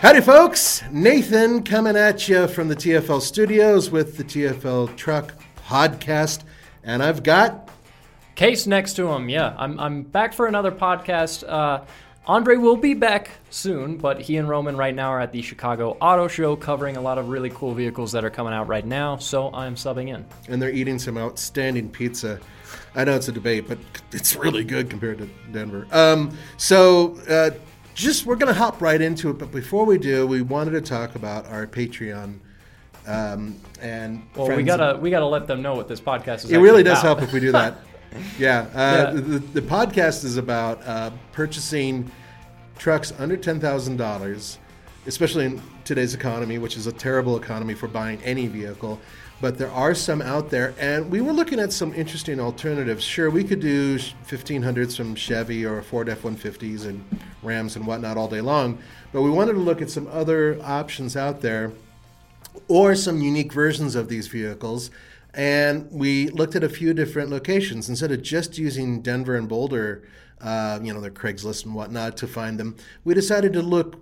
Howdy, folks. Nathan coming at you from the TFL studios with the TFL Truck Podcast. And I've got Case next to him. Yeah, I'm, I'm back for another podcast. Uh, Andre will be back soon, but he and Roman right now are at the Chicago Auto Show covering a lot of really cool vehicles that are coming out right now. So I'm subbing in. and they're eating some outstanding pizza. I know it's a debate, but it's really good compared to Denver. Um, so, uh, just we're going to hop right into it. But before we do, we wanted to talk about our Patreon. Um, and Well, we gotta we gotta let them know what this podcast is. It really does about. help if we do that. yeah, uh, Yeah. The, the podcast is about uh, purchasing trucks under ten thousand dollars, especially in today's economy, which is a terrible economy for buying any vehicle. But there are some out there, and we were looking at some interesting alternatives. Sure, we could do 1500s from Chevy or Ford F 150s and Rams and whatnot all day long, but we wanted to look at some other options out there or some unique versions of these vehicles. And we looked at a few different locations instead of just using Denver and Boulder, uh, you know, their Craigslist and whatnot to find them. We decided to look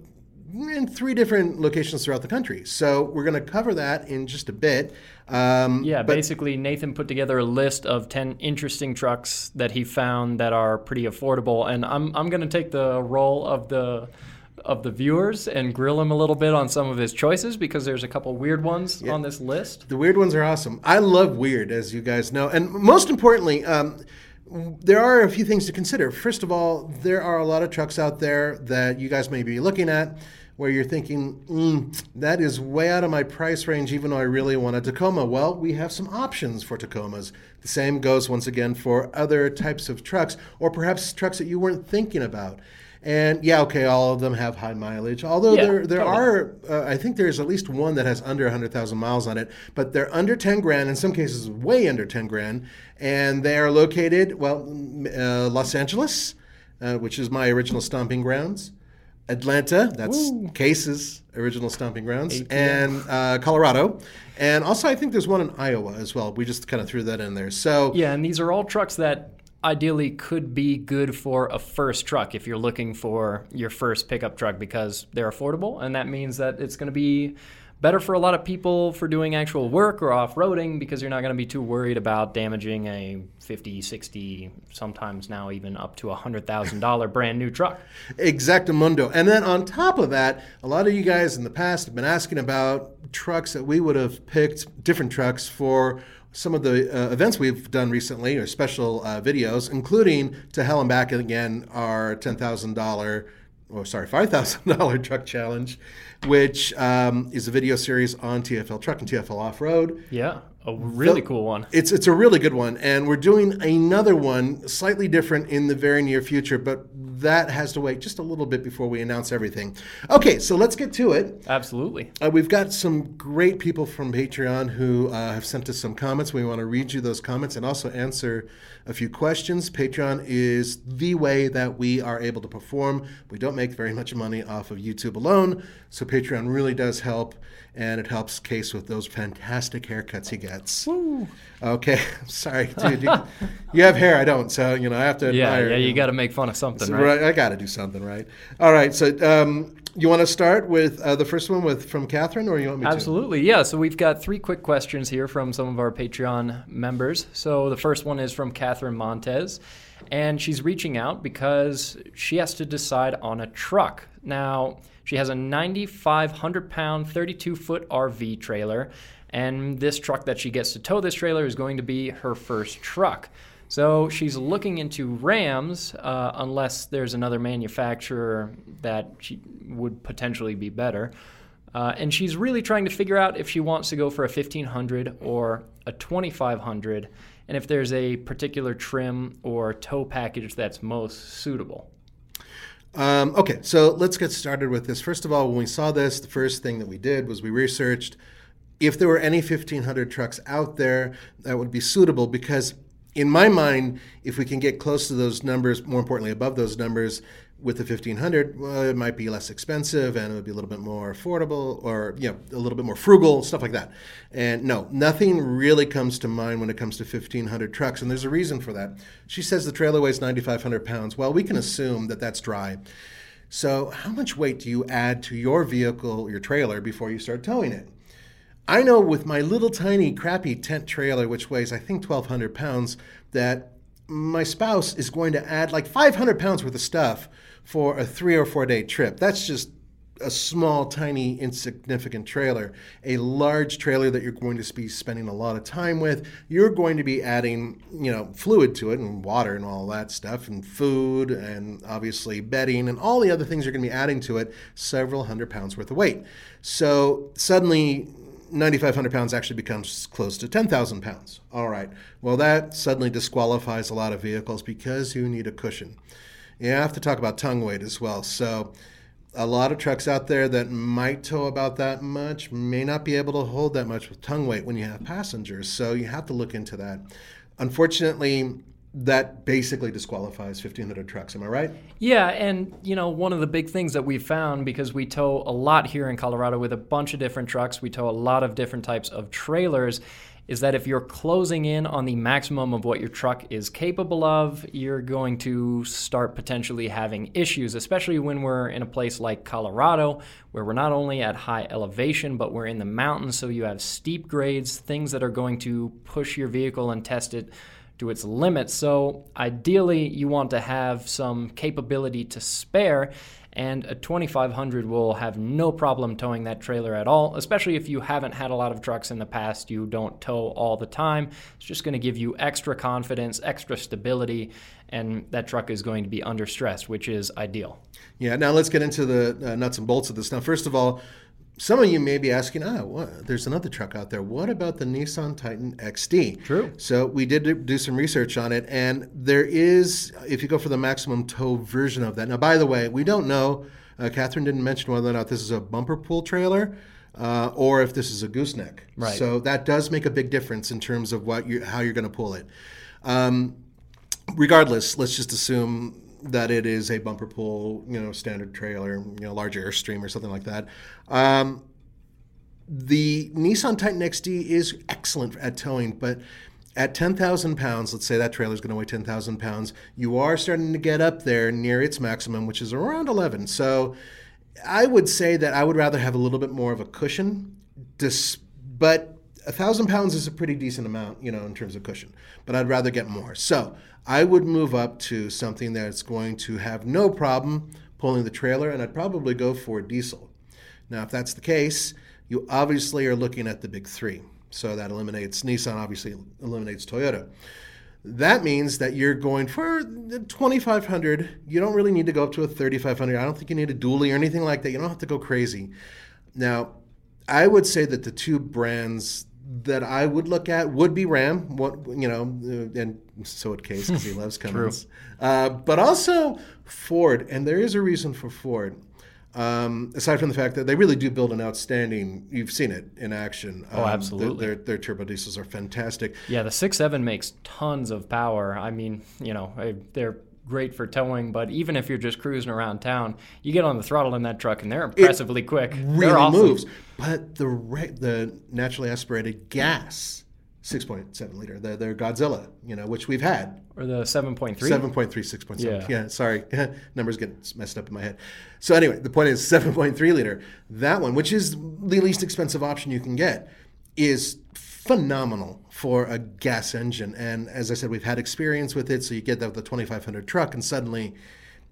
in three different locations throughout the country. So we're going to cover that in just a bit. Um, Yeah, but- basically Nathan put together a list of 10 interesting trucks that he found that are pretty affordable and I'm I'm going to take the role of the of the viewers and grill him a little bit on some of his choices because there's a couple weird ones on this list. The weird ones are awesome. I love weird, as you guys know. And most importantly, um, there are a few things to consider. First of all, there are a lot of trucks out there that you guys may be looking at where you're thinking, mm, that is way out of my price range, even though I really want a Tacoma. Well, we have some options for Tacomas. The same goes once again for other types of trucks, or perhaps trucks that you weren't thinking about. And yeah, okay, all of them have high mileage. Although Yeah, there there totally. are, uh, I think there's at least one that has under 100,000 miles on it, but they're under 10 grand. In some cases, way under 10 grand, and they are located well, uh, Los Angeles, uh, which is my original stomping grounds. Atlanta, that's Case's original stomping grounds, and uh, Colorado, and also I think there's one in Iowa as well. We just kind of threw that in there. So Yeah, and these are all trucks that ideally could be good for a first truck if you're looking for your first pickup truck because they're affordable and that means that it's going to be better for a lot of people for doing actual work or off-roading because you're not going to be too worried about damaging a 50 60 sometimes now even up to a $100000 brand new truck Exactamundo. And then on top of that, a lot of you guys in the past have been asking about trucks that we would have picked, different trucks for some of the uh, events we've done recently or special uh, videos, including to hell and back again our $10,000, or sorry, $5,000 truck challenge, which um, is a video series on TFL Truck and TFL Off Road. yeah a really The- cool one It's it's a really good one, and we're doing another one slightly different in the very near future, but that has to wait just a little bit before we announce everything. Okay, so let's get to it. absolutely Uh, we've got some great people from Patreon who uh, have sent us some comments. We want to read you those comments and also answer a few questions. Patreon is the way that we are able to perform. We don't make very much money off of YouTube alone, so Patreon really does help, and it helps Case with those fantastic haircuts he gets. Okay, sorry, dude. You, you have hair, I don't, so you know I have to yeah admire. yeah you got to make fun of something So, right right, I got to do something, right? All right. So, um, you want to start with uh, the first one with from Catherine, or you want me to? Absolutely, yeah. So we've got three quick questions here from some of our Patreon members. So the first one is from Catherine Montez, and she's reaching out because she has to decide on a truck. Now, she has a 9,500 pound, 32 foot RV trailer, and this truck that she gets to tow this trailer is going to be her first truck. So she's looking into Rams, uh, unless there's another manufacturer that she would potentially be better. Uh, and she's really trying to figure out if she wants to go for a 1500 or a 2500. and if there's a particular trim or tow package that's most suitable. Um, okay, so let's get started with this. First of all, when we saw this, the first thing that we did was we researched if there were any 1500 trucks out there that would be suitable because in my mind if we can get close to those numbers more importantly above those numbers with the 1500 well it might be less expensive and it would be a little bit more affordable or you know a little bit more frugal stuff like that. And no nothing really comes to mind when it comes to 1500 trucks and there's a reason for that. She says the trailer weighs 9500 pounds. Well we can assume that that's dry. So how much weight do you add to your vehicle your trailer before you start towing it I know with my little tiny crappy tent trailer, which weighs I think 1,200 pounds, that my spouse is going to add like 500 pounds worth of stuff for a three or four day trip. That's just a small, tiny, insignificant trailer. A large trailer that you're going to be spending a lot of time with, you're going to be adding, you know, fluid to it and water and all that stuff, and food and obviously bedding and all the other things you're going to be adding to it, several hundred pounds worth of weight. So suddenly 9,500 pounds actually becomes close to 10,000 pounds. All right. Well, that suddenly disqualifies a lot of vehicles because you need a cushion. You have to talk about tongue weight as well. So, a lot of trucks out there that might tow about that much may not be able to hold that much with tongue weight when you have passengers. So, you have to look into that. Unfortunately, that basically disqualifies 1500 trucks am i right? Yeah and you know one of the big things that we found because we tow a lot here in colorado with a bunch of different trucks we tow a lot of different types of trailers is that if you're closing in on the maximum of what your truck is capable of you're going to start potentially having issues especially when we're in a place like colorado where we're not only at high elevation but we're in the mountains so you have steep grades things that are going to push your vehicle and test it to its limits. So, ideally, you want to have some capability to spare, and a 2500 will have no problem towing that trailer at all, especially if you haven't had a lot of trucks in the past, you don't tow all the time. It's just going to give you extra confidence, extra stability, and that truck is going to be under stress, which is ideal. Yeah, now let's get into the uh, nuts and bolts of this. Now, first of all, some of you may be asking, ah, what? there's another truck out there. What about the Nissan Titan XD? True. So we did do some research on it, and there is, if you go for the maximum tow version of that. Now, by the way, we don't know. Uh, Catherine didn't mention whether or not this is a bumper pull trailer. Uh, or if this is a gooseneck, right? So that does make a big difference in terms of what you how you're going to pull it. Um, regardless, let's just assume that it is a bumper pull, you know, standard trailer, you know, large Airstream or something like that. Um, the Nissan Titan XD is excellent at towing, but at 10,000 pounds, let's say that trailer is going to weigh 10,000 pounds, you are starting to get up there near its maximum, which is around 11. So I would say that I would rather have a little bit more of a cushion, but a thousand pounds is a pretty decent amount, you know, in terms of cushion. But I'd rather get more. So I would move up to something that's going to have no problem pulling the trailer, and I'd probably go for diesel. Now, if that's the case, you obviously are looking at the big three. So that eliminates Nissan, obviously eliminates Toyota. That means that you're going for 2500. You don't really need to go up to a 3500. I don't think you need a dually or anything like that. You don't have to go crazy. Now, I would say that the two brands that I would look at would be Ram. What you know, uh, and so would Case because he loves Cummins. uh, but also Ford, and there is a reason for Ford. Um, aside from the fact that they really do build an outstanding, you've seen it in action. Oh, um, absolutely. Their, their, their, turbo diesels are fantastic. Yeah, the six seven makes tons of power. I mean, you know, they're great for towing, but even if you're just cruising around town, you get on the throttle in that truck and they're impressively it quick. Really awesome. moves. But the the naturally aspirated gas 6.7 liter, the, the Godzilla, you know, which we've had. Or the 7.3? 7.3, 6.7. Yeah. yeah, sorry. Numbers get messed up in my head. So, anyway, the point is 7.3 liter. That one, which is the least expensive option you can get, is phenomenal for a gas engine. And as I said, we've had experience with it. So you get that with the 2500 truck, and suddenly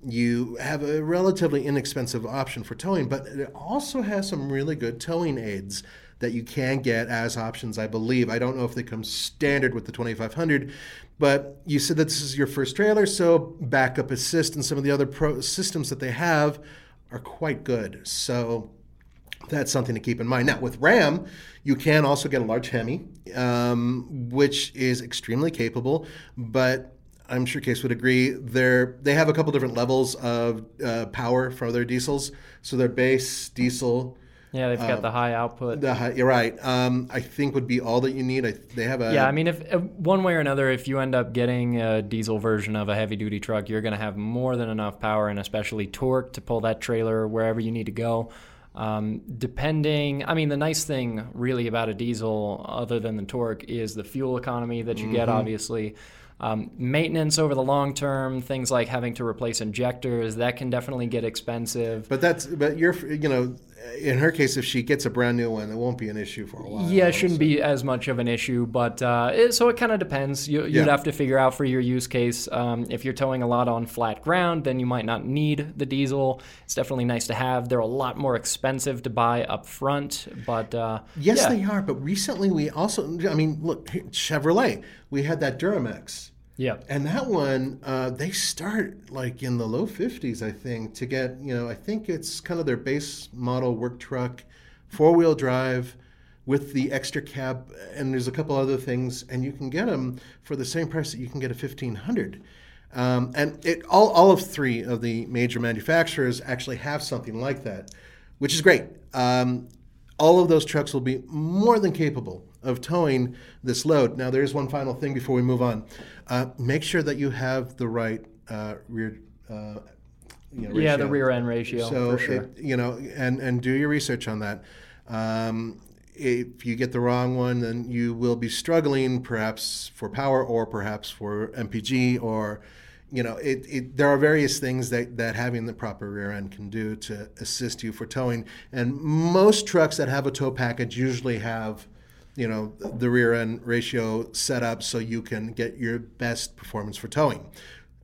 you have a relatively inexpensive option for towing, but it also has some really good towing aids that you can get as options, I believe. I don't know if they come standard with the 2500, but you said that this is your first trailer, so backup assist and some of the other pro systems that they have are quite good. So that's something to keep in mind. Now, with RAM, you can also get a large Hemi, um, which is extremely capable, but I'm sure Case would agree. They're they have a couple different levels of uh, power for their diesels. So their base diesel, Yeah, they've got the high output. the high, you're right. Um, I think would be all that you need. I, they have a Yeah, I mean, if uh, one way or another, if you end up getting a diesel version of a heavy duty truck, you're going to have more than enough power and especially torque to pull that trailer wherever you need to go. Um, depending, I mean, the nice thing really about a diesel, other than the torque, is the fuel economy that you get, obviously. Um, maintenance over the long term, things like having to replace injectors, that can definitely get expensive. But that's but you're you know, in her case, if she gets a brand new one, it won't be an issue for a while. Yeah, it shouldn't be as much of an issue, but uh, it, so it kind of depends. You, you'd Yeah. have to figure out for your use case. Um, if you're towing a lot on flat ground, then you might not need the diesel. It's definitely nice to have. They're a lot more expensive to buy up front, but uh, Yes, yeah. they are. But recently, we also, I mean, look, Chevrolet, we had that Duramax. Yeah, And that one, uh, they start like in the low 50s, I think, to get, you know, I think it's kind of their base model work truck, four wheel drive with the extra cab. And there's a couple other things. And you can get them for the same price that you can get a 1500. Um, and it, all, all of three of the major manufacturers actually have something like that, which is great. Um, all of those trucks will be more than capable of towing this load. Now, there's one final thing before we move on. Uh, make sure that you have the right uh, rear. Uh, you know, yeah, the rear end ratio So, for sure. it, you know, and and do your research on that. Um, if you get the wrong one, then you will be struggling, perhaps for power or perhaps for MPG or. You know, it, it, there are various things that, that having the proper rear end can do to assist you for towing. And most trucks that have a tow package usually have, you know, the rear end ratio set up so you can get your best performance for towing.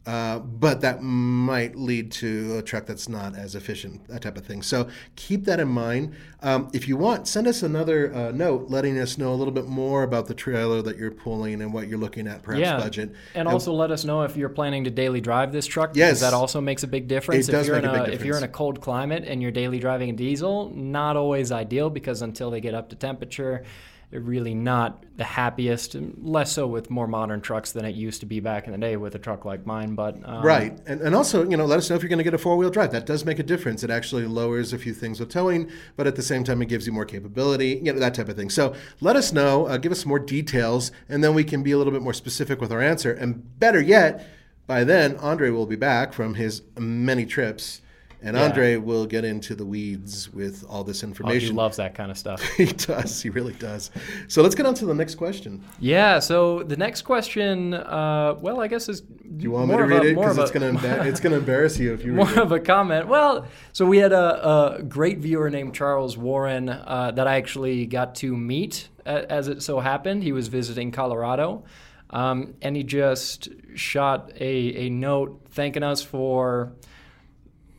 Uh, but that might lead to a truck that's not as efficient, that type of thing. So keep that in mind. Um, if you want, send us another uh, note letting us know a little bit more about the trailer that you're pulling and what you're looking at, perhaps yeah, budget. and also let us know if you're planning to daily drive this truck. because Yes. that also makes a big difference. It if does you're make in a big difference. If you're in a cold climate and you're daily driving a diesel, not always ideal because until they get up to temperature, really not the happiest. Less so with more modern trucks than it used to be back in the day with a truck like mine. But um, Right. And, and also, you know, let us know if you're going to get a four wheel drive. That does make a difference. It actually lowers a few things with towing, but at the same time, it gives you more capability, you know, that type of thing. So let us know, uh, give us more details, and then we can be a little bit more specific with our answer. And better yet, by then, Andre will be back from his many trips, and Yeah. Andre will get into the weeds with all this Oh, he loves that kind of stuff. he does. He really does. So let's get on to the next question. yeah. So the next question, uh, well, I guess is Do you want more me to read a, it? Because it's going to emba- it's going to embarrass you if you read more of a comment. Well, so we had a, a great viewer named Charles Warren uh, that I actually got to meet, as it so happened. He was visiting Colorado, um, and he just shot a, a note thanking us for.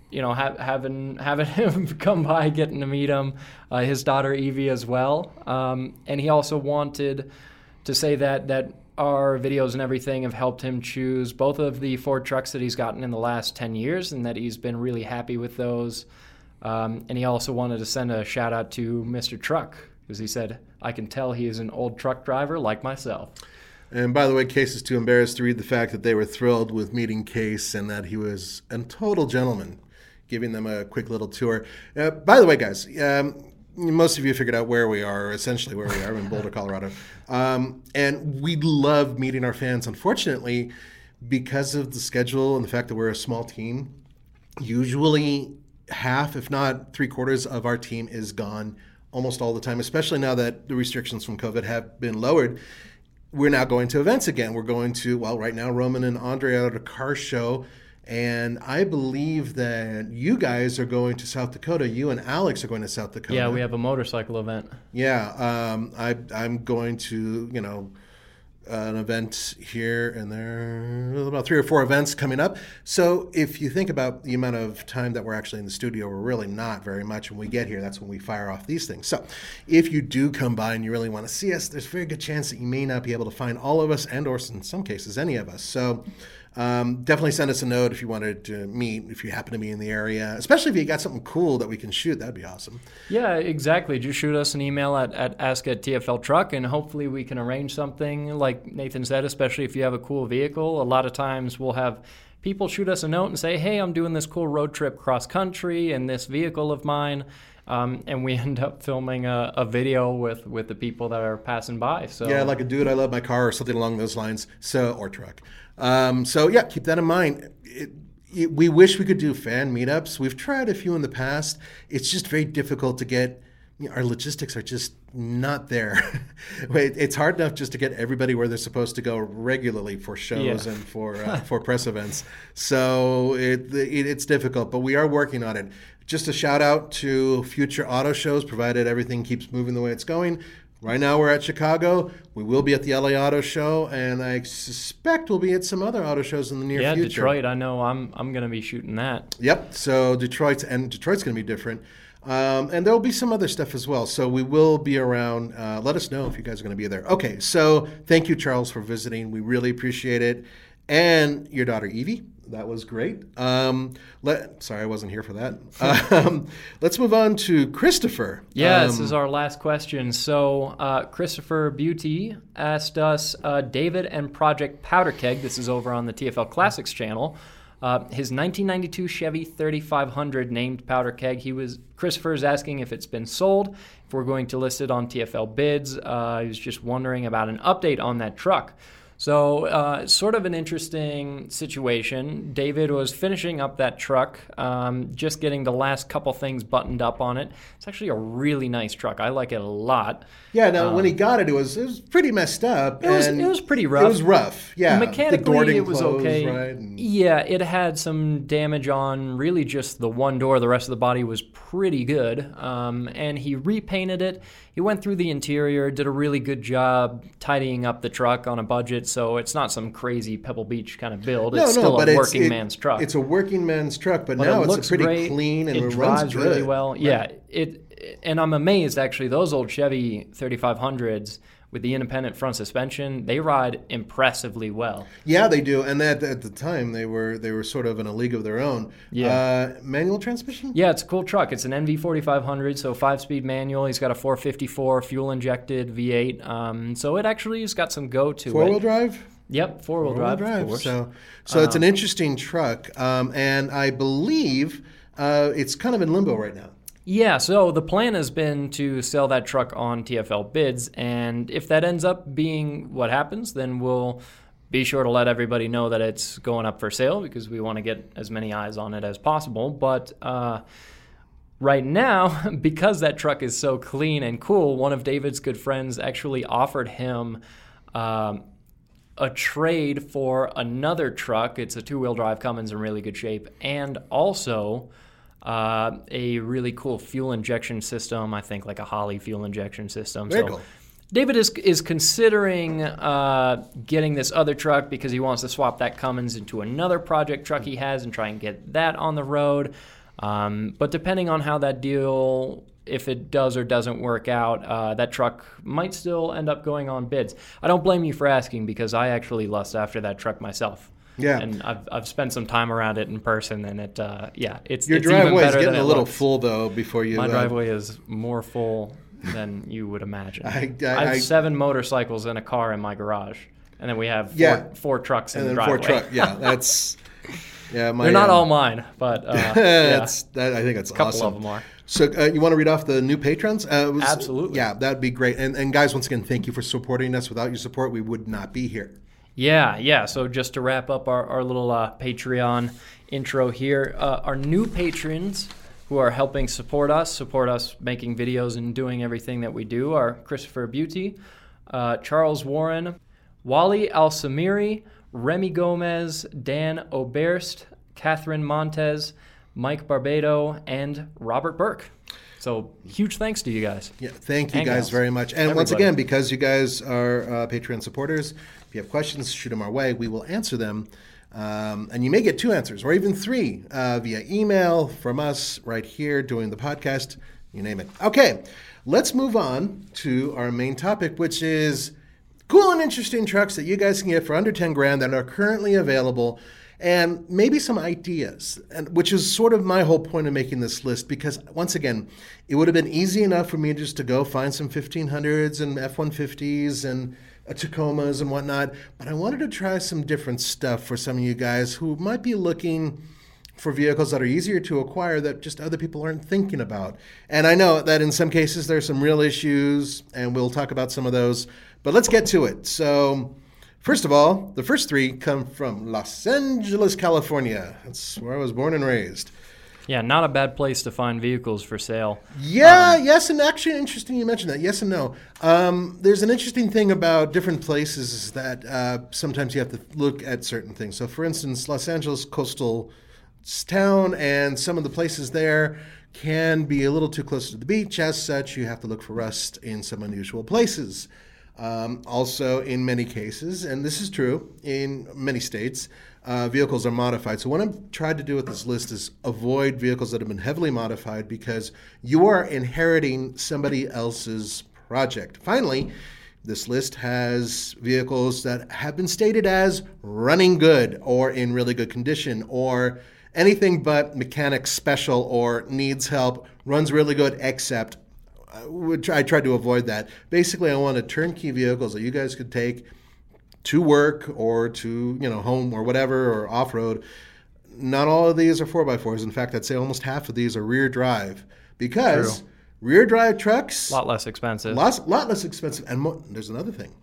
You know, ha- having having him come by, getting to meet him, uh, his daughter Evie as well, um, and he also wanted to say that that our videos and everything have helped him choose both of the Ford trucks that he's gotten in the last 10 years and that he's been really happy with those. Um, and he also wanted to send a shout out to Mr. Truck because he said, I can tell he is an old truck driver like myself. And by the way, Case is too embarrassed to read the fact that they were thrilled with meeting Case and that he was a total gentleman, giving them a quick little tour. Uh, by the way, guys, um, most of you figured out where we are, essentially where we are in Boulder, Colorado. Um, and we love meeting our fans. Unfortunately, because of the schedule and the fact that we're a small team, usually half, if not three quarters, of our team is gone almost all the time, especially now that the restrictions from COVID have been lowered. We're now going to events again. We're going to, well, right now, Roman and Andre are at a car show. And I believe that you guys are going to South Dakota. You and Alex are going to South Dakota. Yeah, we have a motorcycle event. Yeah, um, I, I'm going to, you know, an event here and there, about three or four events coming up. So if you think about the amount of time that we're actually in the studio, we're really not very much. When we get here, that's when we fire off these things. So if you do come by and you really want to see us, there's a very good chance that you may not be able to find all of us and or in some cases any of us. So Um, definitely send us a note if you wanted to meet, if you happen to be in the area, especially if you got something cool that we can shoot. That'd be awesome. Yeah, exactly. Just shoot us an email at, at ask at TFL Truck, and hopefully we can arrange something. Like Nathan said, especially if you have a cool vehicle. A lot of times we'll have people shoot us a note and say, hey, I'm doing this cool road trip cross country in this vehicle of mine. Um, and we end up filming a, a, video with, with the people that are passing by. So yeah, like a dude, I love my car or something along those lines. So or truck. Um, so yeah, keep that in mind. It, it, we wish we could do fan meetups. We've tried a few in the past. It's just very difficult to get. You know, our logistics are just not there. it's hard enough just to get everybody where they're supposed to go regularly for shows yeah. and for uh, for press events. So it, it, it's difficult, but we are working on it. Just a shout out to future auto shows, provided everything keeps moving the way it's going. Right now we're at Chicago. We will be at the LA Auto Show, and I suspect we'll be at some other auto shows in the near yeah, future. Yeah, Detroit. I know. I'm I'm going to be shooting that. Yep. So Detroit's and Detroit's going to be different. Um, and there will be some other stuff as well. So we will be around. Uh, let us know if you guys are going to be there. Okay. So thank you, Charles, for visiting. We really appreciate it. And your daughter, Evie that was great. Um, let, sorry, I wasn't here for that. Um, let's move on to Christopher. Yeah, um, this is our last question. So, uh, Christopher Beauty asked us uh, David and Project Powder Keg. This is over on the TFL Classics channel. Uh, his 1992 Chevy 3500 named powder keg. He was Christopher is asking if it's been sold. If we're going to list it on TFL bids, uh, he was just wondering about an update on that truck. So, uh, sort of an interesting situation. David was finishing up that truck, um, just getting the last couple things buttoned up on it. It's actually a really nice truck. I like it a lot. Yeah. Now, um, when he um, got it, it was it was pretty messed up. It was it was pretty rough. It was rough. Yeah. Mechanically, it was closed, okay. Right? Yeah, it had some damage on really just the one door. The rest of the body was pretty good. Um, and he repainted it. He went through the interior, did a really good job tidying up the truck on a budget so it's not some crazy Pebble Beach kind of build. It's no, still no, a working it, man's truck. It's a working man's truck, but, but now it it's pretty great. clean and it, it drives runs really well. Right. Yeah, it and I'm amazed actually those old Chevy 3500s with the independent front suspension, they ride impressively well. Yeah, they do. And at, at the time, they were they were sort of in a league of their own. Yeah. Uh, manual transmission? Yeah, it's a cool truck. It's an NV4500, so five speed manual. He's got a 454 fuel injected V8. Um, so it actually has got some go to Four wheel drive? Yep, four wheel drive. drive. So, so um, it's an um, interesting truck, um, and I believe uh, it's kind of in limbo right now. Yeah, so the plan has been to sell that truck on TFL bids, and if that ends up being what happens, then we'll be sure to let everybody know that it's going up for sale because we want to get as many eyes on it as possible. But uh, right now, because that truck is so clean and cool, one of David's good friends actually offered him. Um, a trade for another truck. It's a two wheel drive Cummins in really good shape, and also uh, a really cool fuel injection system. I think like a Holley fuel injection system. Very so cool. David is is considering uh, getting this other truck because he wants to swap that Cummins into another project truck he has and try and get that on the road. Um, but depending on how that deal, if it does or doesn't work out, uh, that truck might still end up going on bids. I don't blame you for asking because I actually lust after that truck myself. Yeah, and I've, I've spent some time around it in person, and it uh, yeah, it's your it's driveway is getting a little looks. full though. Before you, my uh, driveway is more full than you would imagine. I, I, I have I, seven motorcycles and a car in my garage, and then we have four, yeah, four trucks in and the driveway. Four truck, yeah, that's yeah. My, They're not um, all mine, but uh, yeah. that, I think that's a couple awesome. of them are. So uh, you want to read off the new patrons? Uh, was, Absolutely. Yeah, that'd be great. And, and guys, once again, thank you for supporting us. Without your support, we would not be here. Yeah, yeah. So just to wrap up our, our little uh, Patreon intro here, uh, our new patrons who are helping support us, support us making videos and doing everything that we do are Christopher Beauty, uh, Charles Warren, Wally Al Samiri, Remy Gomez, Dan Oberst, Catherine Montez, Mike Barbado, and Robert Burke. So huge thanks to you guys. Yeah, thank you guys very much. And Everybody. once again, because you guys are uh, Patreon supporters, if you have questions, shoot them our way. We will answer them. Um, and you may get two answers or even three uh, via email from us right here doing the podcast, you name it. Okay, let's move on to our main topic, which is cool and interesting trucks that you guys can get for under 10 grand that are currently available and maybe some ideas, and which is sort of my whole point of making this list. Because once again, it would have been easy enough for me just to go find some 1500s and F150s and uh, Tacomas and whatnot, but I wanted to try some different stuff for some of you guys who might be looking for vehicles that are easier to acquire that just other people aren't thinking about. And I know that in some cases there's some real issues, and we'll talk about some of those. But let's get to it. So, first of all, the first three come from Los Angeles, California. That's where I was born and raised. Yeah, not a bad place to find vehicles for sale. Yeah, um, yes, and actually, interesting you mentioned that. Yes and no. Um, there's an interesting thing about different places that uh, sometimes you have to look at certain things. So, for instance, Los Angeles coastal town, and some of the places there can be a little too close to the beach. As such, you have to look for rust in some unusual places. Um, also, in many cases, and this is true in many states, uh, vehicles are modified. So, what I've tried to do with this list is avoid vehicles that have been heavily modified because you are inheriting somebody else's project. Finally, this list has vehicles that have been stated as running good or in really good condition or anything but mechanic special or needs help, runs really good, except I tried to avoid that. Basically, I wanted turnkey vehicles that you guys could take to work or to you know home or whatever or off road. Not all of these are four x fours. In fact, I'd say almost half of these are rear drive because True. rear drive trucks a lot less expensive. Lots, lot less expensive, and mo- there's another thing,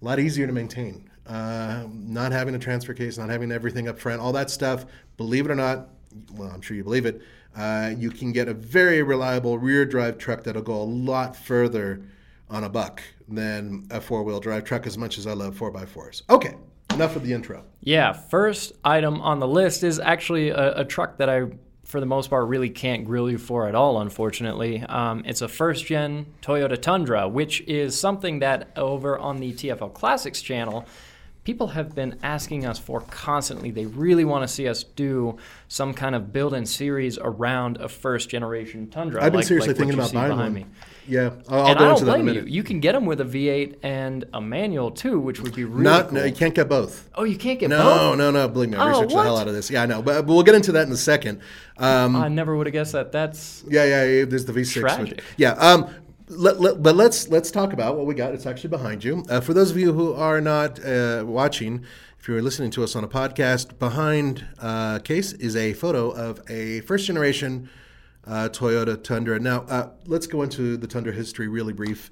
a lot easier to maintain. Uh, not having a transfer case, not having everything up front, all that stuff. Believe it or not, well, I'm sure you believe it uh, you can get a very reliable rear drive truck that'll go a lot further on a buck than a four wheel drive truck, as much as I love 4x4s. Okay, enough of the intro. Yeah, first item on the list is actually a, a truck that I, for the most part, really can't grill you for at all, unfortunately. Um, it's a first gen Toyota Tundra, which is something that over on the TFL Classics channel, people have been asking us for constantly. They really want to see us do some kind of build in series around a first generation Tundra. I've been like, seriously like thinking about buying one. Me. Yeah, I'll, I'll and I don't blame you. You can get them with a V8 and a manual too, which would be really Not, cool. No, you can't get both. Oh, you can't get no, both? No, no, no. Believe me, I oh, researched what? the hell out of this. Yeah, I know, but, but we'll get into that in a second. Um, I never would have guessed that. That's yeah, yeah. there's the V6. Tragic. Yeah. Um, let, let, but let's let's talk about what we got. It's actually behind you. Uh, for those of you who are not uh, watching, if you're listening to us on a podcast, behind uh, Case is a photo of a first generation uh, Toyota Tundra. Now, uh, let's go into the Tundra history really brief.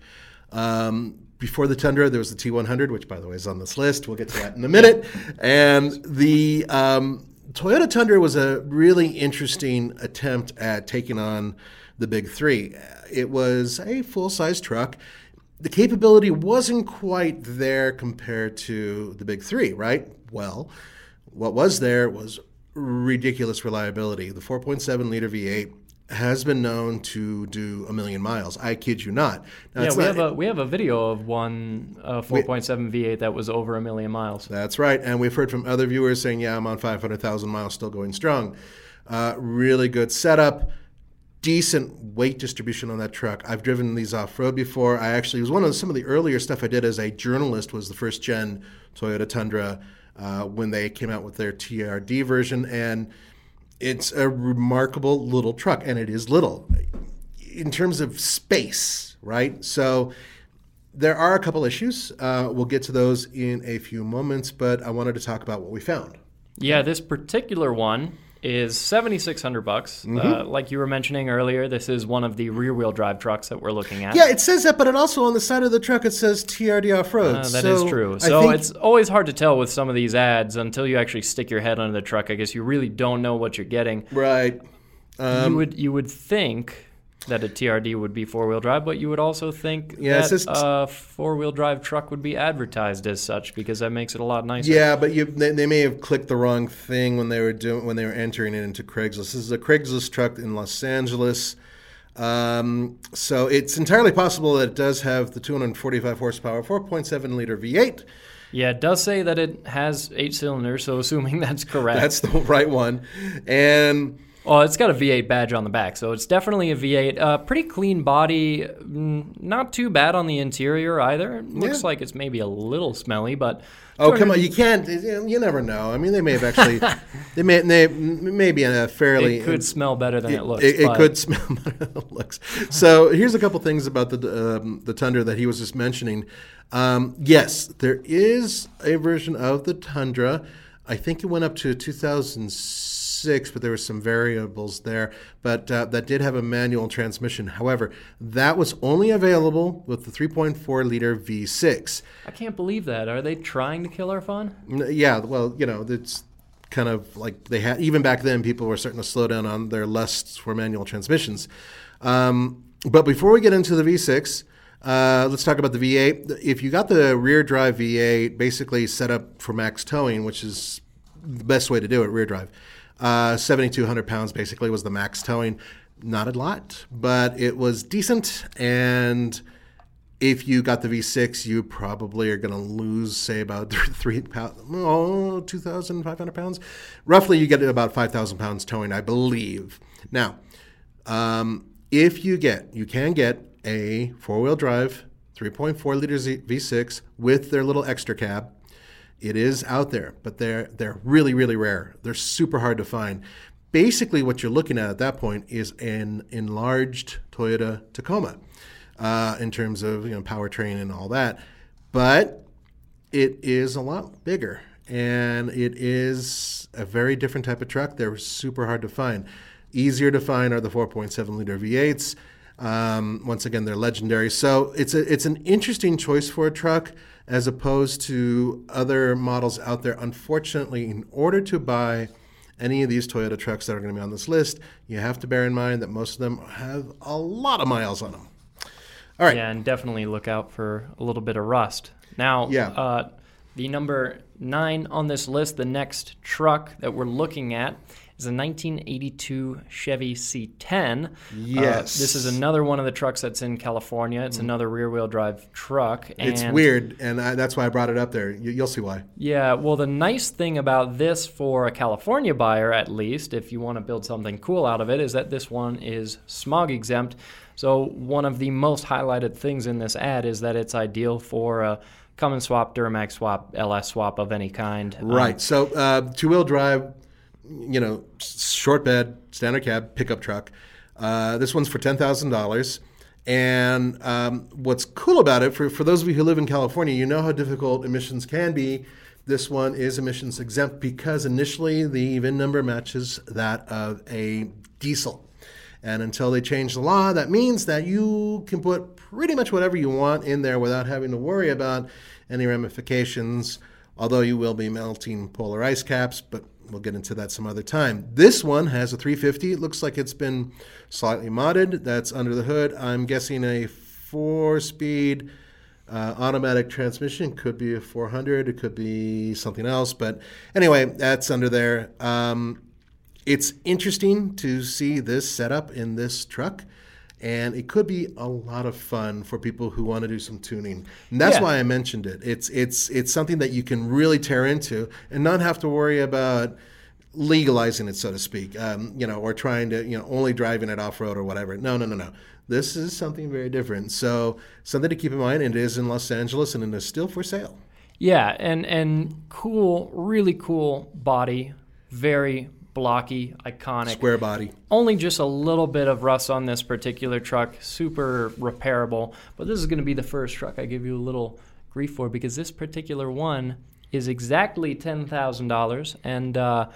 Um, before the Tundra, there was the T100, which, by the way, is on this list. We'll get to that in a minute. And the um, Toyota Tundra was a really interesting attempt at taking on the big three. It was a full size truck. The capability wasn't quite there compared to the big three, right? Well, what was there was ridiculous reliability. The 4.7 liter V8 has been known to do a million miles. I kid you not. Now, yeah, we not, have a we have a video of one uh, 4.7 V8 that was over a million miles. That's right, and we've heard from other viewers saying, "Yeah, I'm on 500,000 miles, still going strong." Uh, really good setup decent weight distribution on that truck. I've driven these off road before. I actually was one of the, some of the earlier stuff I did as a journalist was the first gen Toyota Tundra uh, when they came out with their TRD version, and it's a remarkable little truck, and it is little in terms of space, right? So. There are a couple issues. Uh, we'll get to those in a few moments, but I wanted to talk about what we found. Yeah, this particular one is 7600 bucks. Mm-hmm. Uh, like you were mentioning earlier, this is one of the rear wheel drive trucks that we're looking at. Yeah, it says that, but it also on the side of the truck it says TRD off road. Uh, that so is true. So it's always hard to tell with some of these ads until you actually stick your head under the truck. I guess you really don't know what you're getting. Right. Um, you would you would think that a TRD would be four wheel drive, but you would also think yeah, that a four wheel drive truck would be advertised as such because that makes it a lot nicer. Yeah, but you, they, they, may have clicked the wrong thing when they were doing when they were entering it into Craigslist. This is a Craigslist truck in Los Angeles. Um, so it's entirely possible that it does have the 245 horsepower, 4.7 liter V8. Yeah, it does say that it has eight cylinders, so assuming that's correct. that's the right one. And Well, it's got a V8 badge on the back, so it's definitely a V8. Uh, pretty clean body, mm, not too bad on the interior either. It looks Yeah. like it's maybe a little smelly, but Oh come on! You can't. You never know. I mean, they may have actually. they may. They may be in a fairly. it could smell better than it, looks. It, it could smell better than it looks. So here's a couple things about the um, the Tundra that he was just mentioning. Um, yes, there is a version of the Tundra. I think it went up to 2006, but there were some variables there. But uh, that did have a manual transmission. However, that was only available with the 3.4 liter V6. I can't believe that. Are they trying to kill our fun? Yeah, well, you know, it's kind of like they had even back then. People were starting to slow down on their lusts for manual transmissions. Um, but before we get into the V6, uh, let's talk about the V8. If you got the rear drive V8, basically set up for max towing, which is the best way to do it, rear drive. Uh, 7,200 pounds basically was the max towing. Not a lot, but it was decent and if you got the V6, you probably are going to lose, say, about three pounds, oh, 2,500 pounds. Roughly, you get about 5,000 pounds towing, I believe. Now, um, if you get, you can get a four wheel drive, 3.4 liter Z- V6 with their little extra cab. It is out there, but they're they're really really rare. They're super hard to find. Basically, what you're looking at at that point is an enlarged Toyota Tacoma uh, in terms of you know powertrain and all that, but it is a lot bigger and it is a very different type of truck. They're super hard to find. Easier to find are the 4.7 liter V8s. Um, once again, they're legendary. So it's a it's an interesting choice for a truck as opposed to other models out there. Unfortunately, in order to buy any of these Toyota trucks that are going to be on this list, you have to bear in mind that most of them have a lot of miles on them. All right. Yeah, and definitely look out for a little bit of rust. Now, Yeah. uh, the number nine on this list, the next truck that we're looking at is a 1982 Chevy C10. Uh, Yes. this is another one of the trucks that's in California. It's another rear-wheel drive truck. It's weird, and I, that's why I brought it up there. You, you'll see why. Yeah, well, the nice thing about this for a California buyer, at least, if you want to build something cool out of it, is that this one is smog exempt. So, one of the most highlighted things in this ad is that it's ideal for a Cummins swap, Duramax swap, LS swap of any kind. Um, Right. So uh, two wheel drive, you know, short bed, standard cab, pickup truck. Uh, this one's for ten thousand dollars. And um, what's cool about it, for, for those of you who live in California, you know how difficult emissions can be. This one is emissions exempt because initially the VIN number matches that of a diesel. And until they change the law, that means that you can put pretty much whatever you want in there without having to worry about any ramifications, although you will be melting polar ice caps, but we'll get into that some other time. This one has a 350. It looks like it's been slightly modded. That's under the hood. I'm guessing a four speed uh, automatic transmission. Could be a 400, it could be something else. But anyway, that's under there. Um, it's interesting to see this setup in this truck, and it could be a lot of fun for people who want to do some tuning. And that's Yeah. why I mentioned it. It's it's it's something that you can really tear into and not have to worry about legalizing it, so to speak. Um, you know, or trying to you know only driving it off road or whatever. No, no, no, no. This is something very different. So something to keep in mind. And it is in Los Angeles, and it is still for sale. Yeah, and and cool, really cool body, very blocky, iconic. Square body. Only just a little bit of rust on this particular truck, super repairable. But this is going to be the first truck I give you a little grief for because this particular one is exactly ten thousand dollars, and uh,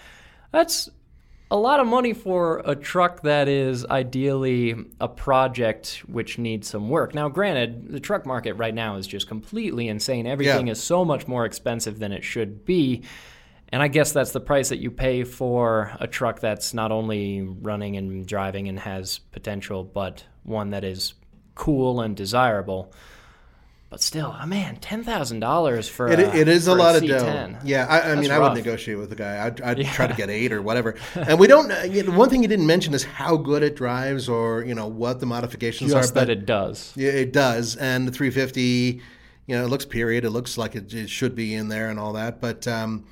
that's a lot of money for a truck that is ideally a project which needs some work. Now, granted, the truck market right now is just completely insane. Everything Yeah. is so much more expensive than it should be. And I guess that's the price that you pay for a truck that's not only running and driving and has potential, but one that is cool and desirable. But still, oh man, ten thousand dollars for It, a, it is a for lot of dough. Yeah, I, I mean, That's I would negotiate with the guy. I'd, I'd try to get eight or whatever. And we don't. Uh, you know, one thing you didn't mention is how good it drives, or you know what the modifications Just are. that but it does. yeah, it does. And the 350, you know, it looks period. It looks like it, it should be in there and all that. But um,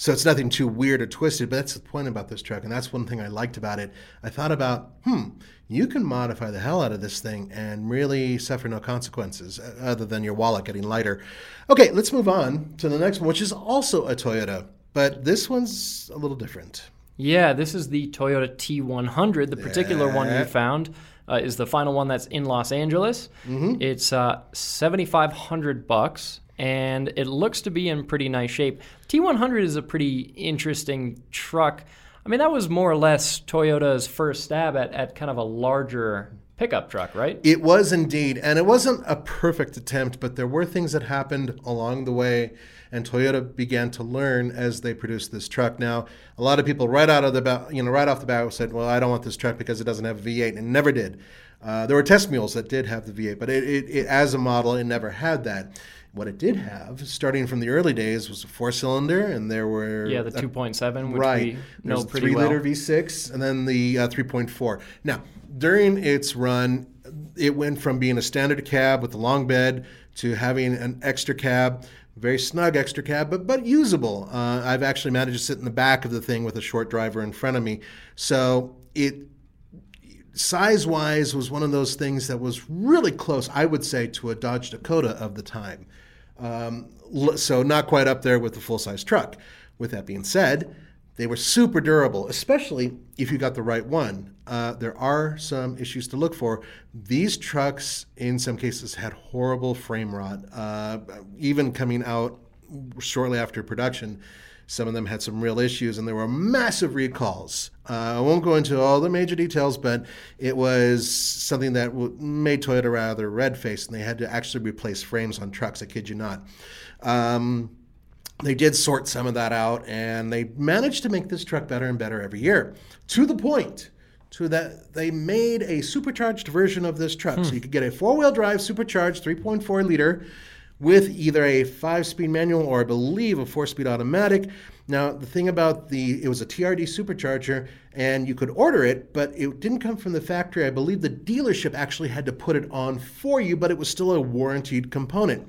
So it's nothing too weird or twisted, but that's the point about this truck, and that's one thing I liked about it. I thought about, hmm, you can modify the hell out of this thing and really suffer no consequences uh, other than your wallet getting lighter. Okay, let's move on to the next one, which is also a Toyota, but this one's a little different. Yeah, this is the Toyota T100. The particular one Yeah. we found uh, is the final one that's in Los Angeles. Mm-hmm. It's uh, 7,500 bucks, and it looks to be in pretty nice shape. T100 is a pretty interesting truck. I mean, that was more or less Toyota's first stab at, at kind of a larger pickup truck, right? It was indeed, and it wasn't a perfect attempt, but there were things that happened along the way, and Toyota began to learn as they produced this truck. Now, a lot of people right out of the bat, you know, right off the bat said, "Well, I don't want this truck because it doesn't have a V8," and it never did. Uh, there were test mules that did have the V8, but it, it, it, as a model, it never had that. What it did have, starting from the early days, was a four-cylinder, and there were Yeah, the 2.7, which right. we know pretty three well. liter V6 and then the uh, 3.4. Now, during its run, it went from being a standard cab with a long bed to having an extra cab, very snug extra cab, but but usable. Uh, I've actually managed to sit in the back of the thing with a short driver in front of me, so it size wise was one of those things that was really close, I would say, to a Dodge Dakota of the time. Um, so not quite up there with the full size truck. With that being said, they were super durable, especially if you got the right one. Uh, there are some issues to look for. These trucks, in some cases, had horrible frame rot, uh, even coming out shortly after production. Some of them had some real issues, and there were massive recalls. Uh, I won't go into all the major details, but it was something that w- made Toyota rather red faced, and they had to actually replace frames on trucks. I kid you not. Um, they did sort some of that out, and they managed to make this truck better and better every year, to the point to that they made a supercharged version of this truck, so you could get a four-wheel drive supercharged 3.4 liter with either a five-speed manual or I believe a four-speed automatic. Now the thing about the it was a TRD supercharger and you could order it, but it didn't come from the factory. I believe the dealership actually had to put it on for you, but it was still a warranted component.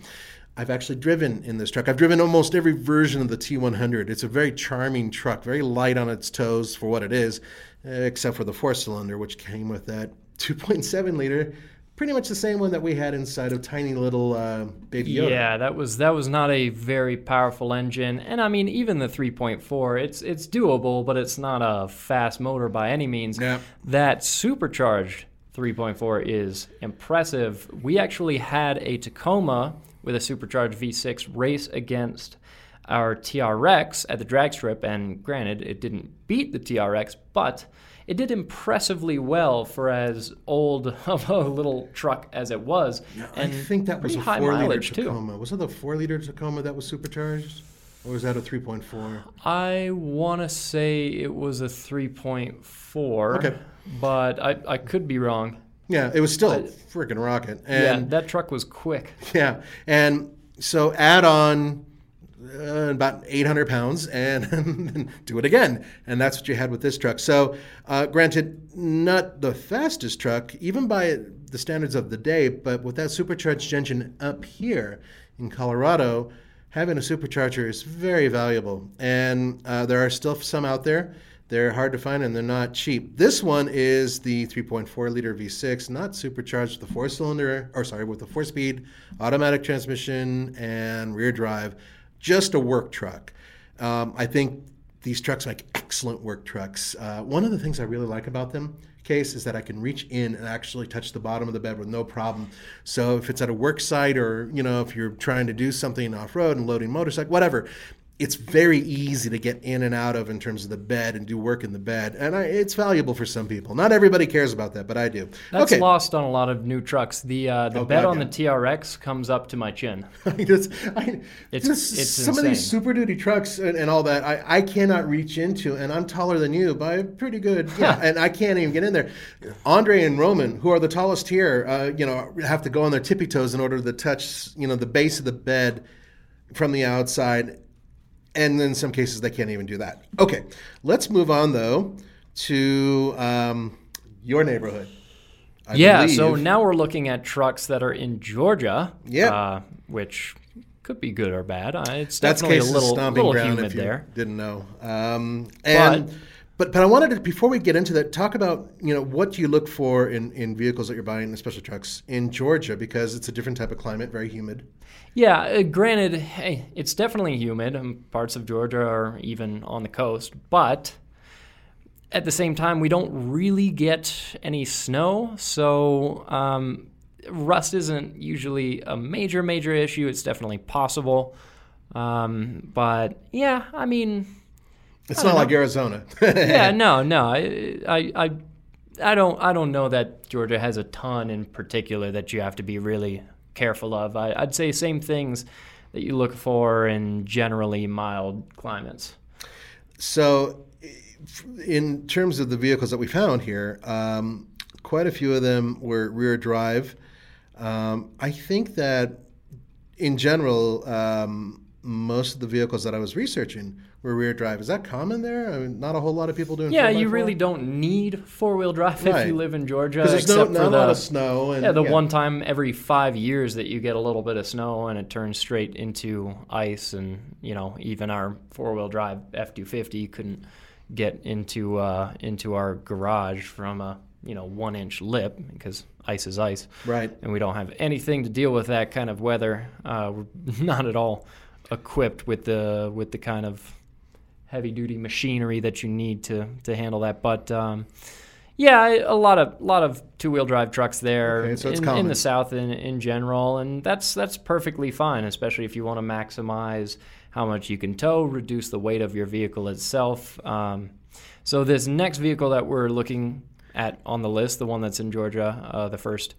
I've actually driven in this truck. I've driven almost every version of the T100. It's a very charming truck, very light on its toes for what it is, except for the four cylinder, which came with that 2.7 liter, pretty much the same one that we had inside of tiny little uh, Baby Yoda. Yeah, that was that was not a very powerful engine, and I mean even the 3.4, it's it's doable, but it's not a fast motor by any means. Yeah. That supercharged 3.4 is impressive. We actually had a Tacoma with a supercharged V6 race against our TRX at the drag strip, and granted, it didn't beat the TRX, but it did impressively well for as old of a little truck as it was. I and think that was a high four liter mileage too. Tacoma. Was it the four liter Tacoma that was supercharged? Or was that a 3.4? I want to say it was a 3.4. Okay. But I, I could be wrong. Yeah, it was still a freaking rocket. yeah, And that truck was quick. Yeah, and so add on uh, about 800 pounds and do it again, and that's what you had with this truck. So, uh, granted, not the fastest truck, even by the standards of the day, but with that supercharged engine up here in Colorado, having a supercharger is very valuable, and uh, there are still some out there. They're hard to find and they're not cheap. This one is the 3.4 liter V6, not supercharged with four cylinder, or sorry, with a four speed automatic transmission and rear drive. Just a work truck. Um, I think these trucks make excellent work trucks. Uh, one of the things I really like about them, Case, is that I can reach in and actually touch the bottom of the bed with no problem. So if it's at a work site or, you know, if you're trying to do something off road and loading motorcycle, whatever, it's very easy to get in and out of in terms of the bed and do work in the bed. And I, it's valuable for some people. Not everybody cares about that, but I do. That's okay. lost on a lot of new trucks. The uh, the Oh, bed God, on yeah. the TRX comes up to my chin. I just, I, It's- just it's some of these super duty trucks and, and all that I, I cannot reach into and I'm taller than you by a pretty good yeah, and I can't even get in there. Andre and Roman, who are the tallest here, uh, you know, have to go on their tippy toes in order to touch, you know, the base of the bed from the outside. And in some cases they can't even do that. Okay, let's move on though to um, your neighborhood. I yeah, so now we're looking at trucks that are in Georgia. Yeah. Uh, which could be good or bad. Uh, it's That's definitely a little, stomping little ground humid if you there. didn't know. Um, and But- but, but I wanted to before we get into that talk about you know what you look for in, in vehicles that you're buying, especially trucks in Georgia because it's a different type of climate, very humid. Yeah, uh, granted, hey, it's definitely humid. Um, parts of Georgia are even on the coast, but at the same time, we don't really get any snow, so um, rust isn't usually a major, major issue. It's definitely possible, um, but yeah, I mean, It's not like Arizona. yeah, no, no, I, I, I, I don't, I don't know that Georgia has a ton in particular that you have to be really careful of. I, I'd say same things that you look for in generally mild climates. So, in terms of the vehicles that we found here, um, quite a few of them were rear drive. Um, I think that in general, um, most of the vehicles that I was researching were rear drive. Is that common there? I mean, not a whole lot of people doing. Yeah, you really don't need four wheel drive if you live in Georgia, there's no, except not for a lot of snow. And, yeah the one time every five years that you get a little bit of snow and it turns straight into ice, and you know even our four wheel drive F two fifty couldn't get into uh, into our garage from a you know one inch lip because ice is ice, Right. and we don't have anything to deal with that kind of weather. Uh, we're not at all equipped with the with the kind of heavy duty machinery that you need to to handle that. But um, yeah, a lot of lot of two wheel drive trucks there Okay, so in, in the south in in general, and that's that's perfectly fine, especially if you want to maximize how much you can tow, reduce the weight of your vehicle itself. Um, so this next vehicle that we're looking at on the list, the one that's in Georgia, uh, the first,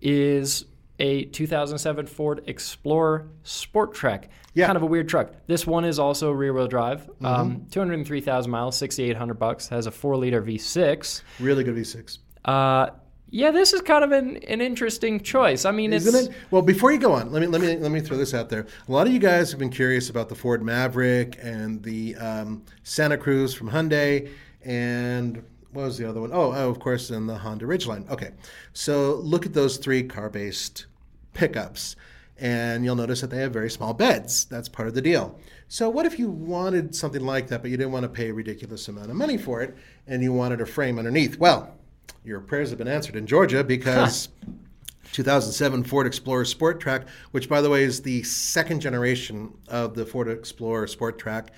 is a 2007 Ford Explorer Sport Trac. Yeah. Kind of a weird truck. This one is also rear-wheel drive. Um, 203,000 miles, 6,800 bucks. Has a four-liter V6. Really good V6. Uh, yeah, this is kind of an, an interesting choice. I mean, Isn't it's it? Well, before you go on, let me let me let me throw this out there. A lot of you guys have been curious about the Ford Maverick and the um, Santa Cruz from Hyundai, and what was the other one? Oh, oh, of course, and the Honda Ridgeline. Okay, so look at those three car-based pickups, and you'll notice that they have very small beds. That's part of the deal. So, what if you wanted something like that, but you didn't want to pay a ridiculous amount of money for it, and you wanted a frame underneath? Well, your prayers have been answered in Georgia because 2007 Ford Explorer Sport Trac, which by the way is the second generation of the Ford Explorer Sport Trac,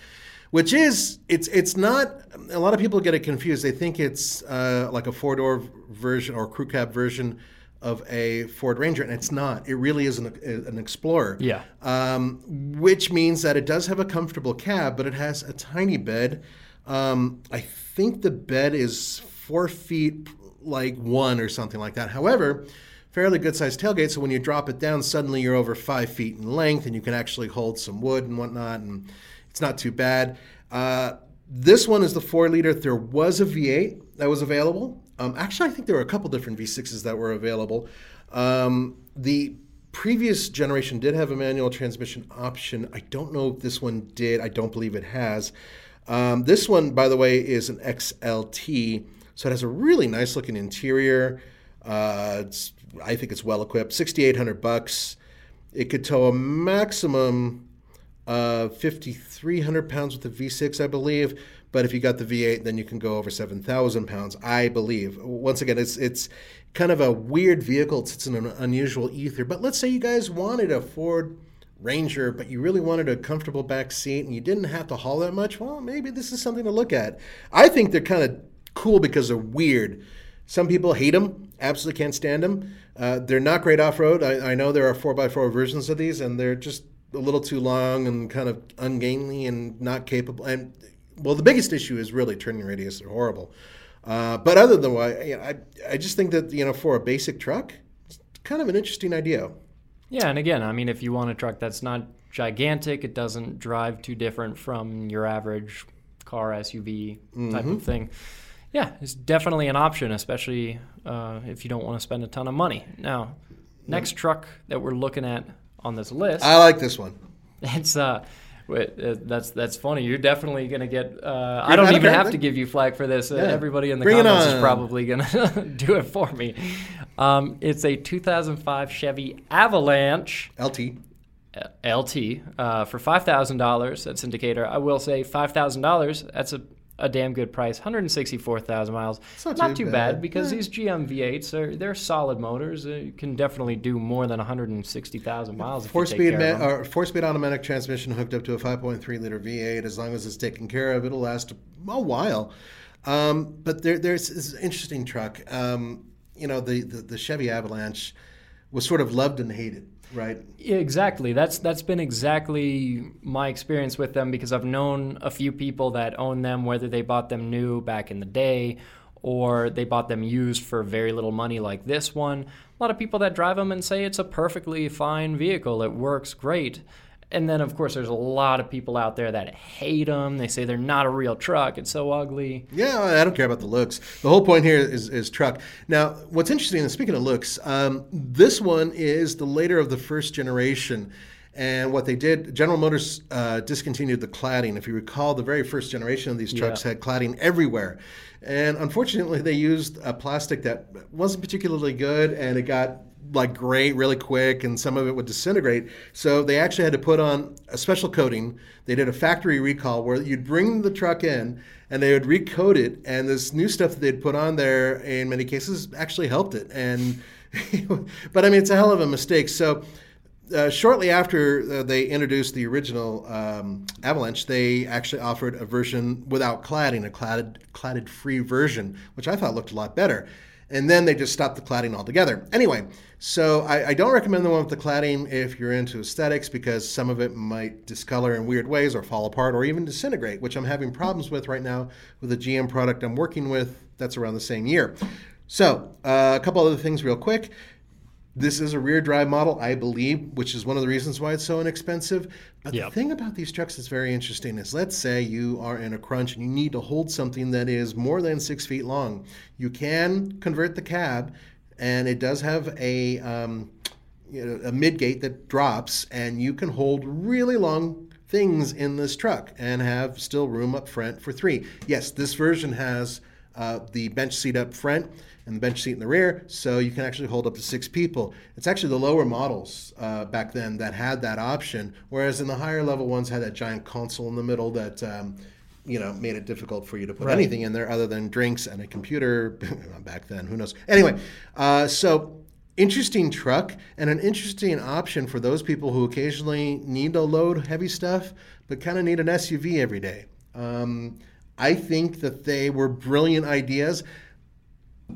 which is it's it's not a lot of people get it confused. They think it's uh, like a four door version or crew cab version of a Ford Ranger, and it's not. It really is an, an Explorer. Yeah. Um, which means that it does have a comfortable cab, but it has a tiny bed. Um, I think the bed is four feet, like one or something like that. However, fairly good sized tailgate, so when you drop it down, suddenly you're over five feet in length, and you can actually hold some wood and whatnot, and it's not too bad. Uh, this one is the four liter. There was a V8 that was available. Um, actually, I think there were a couple different V6s that were available. Um, the previous generation did have a manual transmission option. I don't know if this one did. I don't believe it has. Um, this one, by the way, is an XLT, so it has a really nice looking interior. Uh, I think it's well equipped. Sixty eight hundred bucks. It could tow a maximum of fifty three hundred pounds with the V6, I believe. But if you got the V8, then you can go over seven thousand pounds, I believe. Once again, it's it's kind of a weird vehicle. It's an unusual ether. But let's say you guys wanted a Ford Ranger, but you really wanted a comfortable back seat and you didn't have to haul that much. Well, maybe this is something to look at. I think they're kind of cool because they're weird. Some people hate them, absolutely can't stand them. Uh, they're not great off road. I, I know there are 4x4 versions of these, and they're just a little too long and kind of ungainly and not capable. And well, the biggest issue is really turning radius. They're horrible. Uh, but other than that, I, I, I just think that you know for a basic truck, it's kind of an interesting idea. Yeah, and again, I mean, if you want a truck that's not gigantic, it doesn't drive too different from your average car SUV type of thing. Yeah, it's definitely an option, especially uh, if you don't want to spend a ton of money. Now, next truck that we're looking at on this list, I like this one. it's uh, that's that's funny. You're definitely gonna get. Uh, I don't even have to give you flag for this. Uh, Yeah. Everybody in the Bring comments is probably gonna do it for me. Um, it's a 2005 Chevy Avalanche. LT. LT uh, for five thousand dollars. That's indicator. I will say five thousand dollars. That's a a damn good price. 164,000 miles. It's not not too too bad. bad, because Yeah. these GM V8s are they're solid motors. They can definitely do more than 160,000 miles. Four speed, ma- or four speed automatic transmission hooked up to a 5.3 liter V8. As long as it's taken care of, it'll last a while. Um, but there, there's this interesting truck. Um, you know, the, the the Chevy Avalanche was sort of loved and hated, right? Exactly. That's that's been exactly my experience with them because I've known a few people that own them, whether they bought them new back in the day or they bought them used for very little money, like this one. A lot of people that drive them and say it's a perfectly fine vehicle. It works great. And then, of course, there's a lot of people out there that hate them. They say they're not a real truck. It's so ugly. Yeah, I don't care about the looks. The whole point here is, is truck. Now, what's interesting, and speaking of looks, um, this one is the later of the first generation. And what they did, General Motors uh, discontinued the cladding. If you recall, the very first generation of these trucks Yeah. had cladding everywhere. And unfortunately, they used a plastic that wasn't particularly good and it got like gray really quick and some of it would disintegrate. So they actually had to put on a special coating. They did a factory recall where you'd bring the truck in and they would recoat it and this new stuff that they'd put on there in many cases actually helped it. And but I mean it's a hell of a mistake. So uh, shortly after uh, they introduced the original um, Avalanche, they actually offered a version without cladding, a cladded, cladded free version, which I thought looked a lot better. And then they just stopped the cladding altogether. Anyway, so I, I don't recommend the one with the cladding if you're into aesthetics because some of it might discolor in weird ways or fall apart or even disintegrate, which I'm having problems with right now with a GM product I'm working with that's around the same year. So, uh, a couple other things, real quick. This is a rear drive model, I believe, which is one of the reasons why it's so inexpensive. But Yep. the thing about these trucks that's very interesting is let's say you are in a crunch and you need to hold something that is more than six feet long. You can convert the cab, and it does have a, um, you know, a mid gate that drops, and you can hold really long things in this truck and have still room up front for three. Yes, this version has uh, the bench seat up front and the bench seat in the rear, so you can actually hold up to six people. It's actually the lower models uh, back then that had that option, whereas in the higher level ones had that giant console in the middle that. Um, you know, made it difficult for you to put Right. anything in there other than drinks and a computer back then. Who knows? Anyway, uh, so interesting truck and an interesting option for those people who occasionally need to load heavy stuff but kind of need an SUV every day. Um, I think that they were brilliant ideas.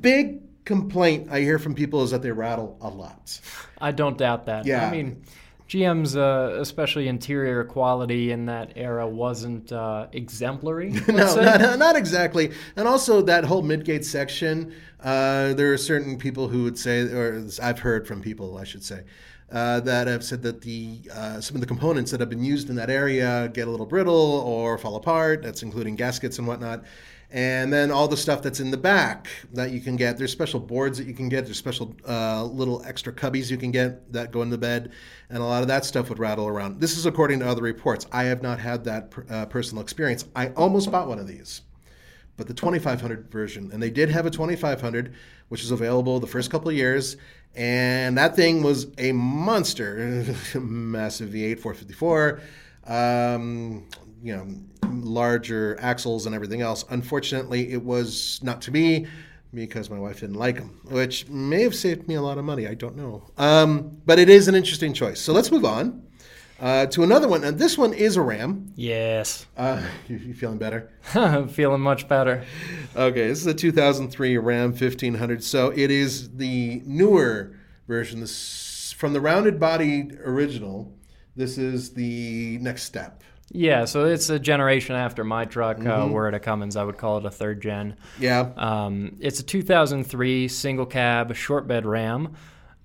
Big complaint I hear from people is that they rattle a lot. I don't doubt that. Yeah. I mean, GM's, uh, especially interior quality in that era, wasn't uh, exemplary. no, not, not exactly. And also that whole midgate section, uh, there are certain people who would say, or I've heard from people, I should say, uh, that have said that the uh, some of the components that have been used in that area get a little brittle or fall apart. That's including gaskets and whatnot. And then all the stuff that's in the back that you can get. There's special boards that you can get. There's special uh, little extra cubbies you can get that go in the bed, and a lot of that stuff would rattle around. This is according to other reports. I have not had that per- uh, personal experience. I almost bought one of these but the 2500 version. And they did have a 2500, which is available the first couple of years. And that thing was a monster. Massive V8 454, um, you know, larger axles and everything else. Unfortunately, it was not to be because my wife didn't like them, which may have saved me a lot of money. I don't know. Um, but it is an interesting choice. So let's move on. Uh, to another one, and this one is a Ram. Yes. Uh, you, you feeling better? I'm feeling much better. Okay, this is a 2003 Ram 1500. So it is the newer version. This from the rounded body original. This is the next step. Yeah, so it's a generation after my truck. Mm-hmm. Uh, word at a Cummins, I would call it a third gen. Yeah. Um, it's a 2003 single cab short bed Ram,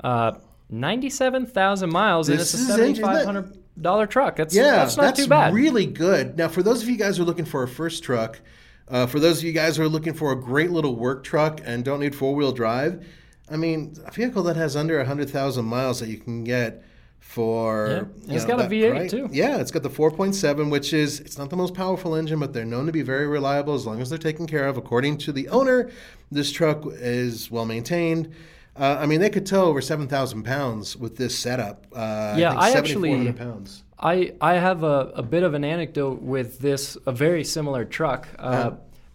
uh, 97,000 miles, and it's a is interesting. $7,500 truck. That's, yeah, that's not too bad. really good. Now, for those of you guys who are looking for a first truck, uh, for those of you guys who are looking for a great little work truck and don't need four wheel drive, I mean, a vehicle that has under 100,000 miles that you can get for. Yeah, it's know, got a that V8 price- too. Yeah, it's got the 4.7, which is it's not the most powerful engine, but they're known to be very reliable as long as they're taken care of. According to the owner, this truck is well maintained. Uh, I mean, they could tow over seven thousand pounds with this setup. Uh, Yeah, I, I actually- pounds. I, I have a, a bit of an anecdote with this, a very similar truck. Uh,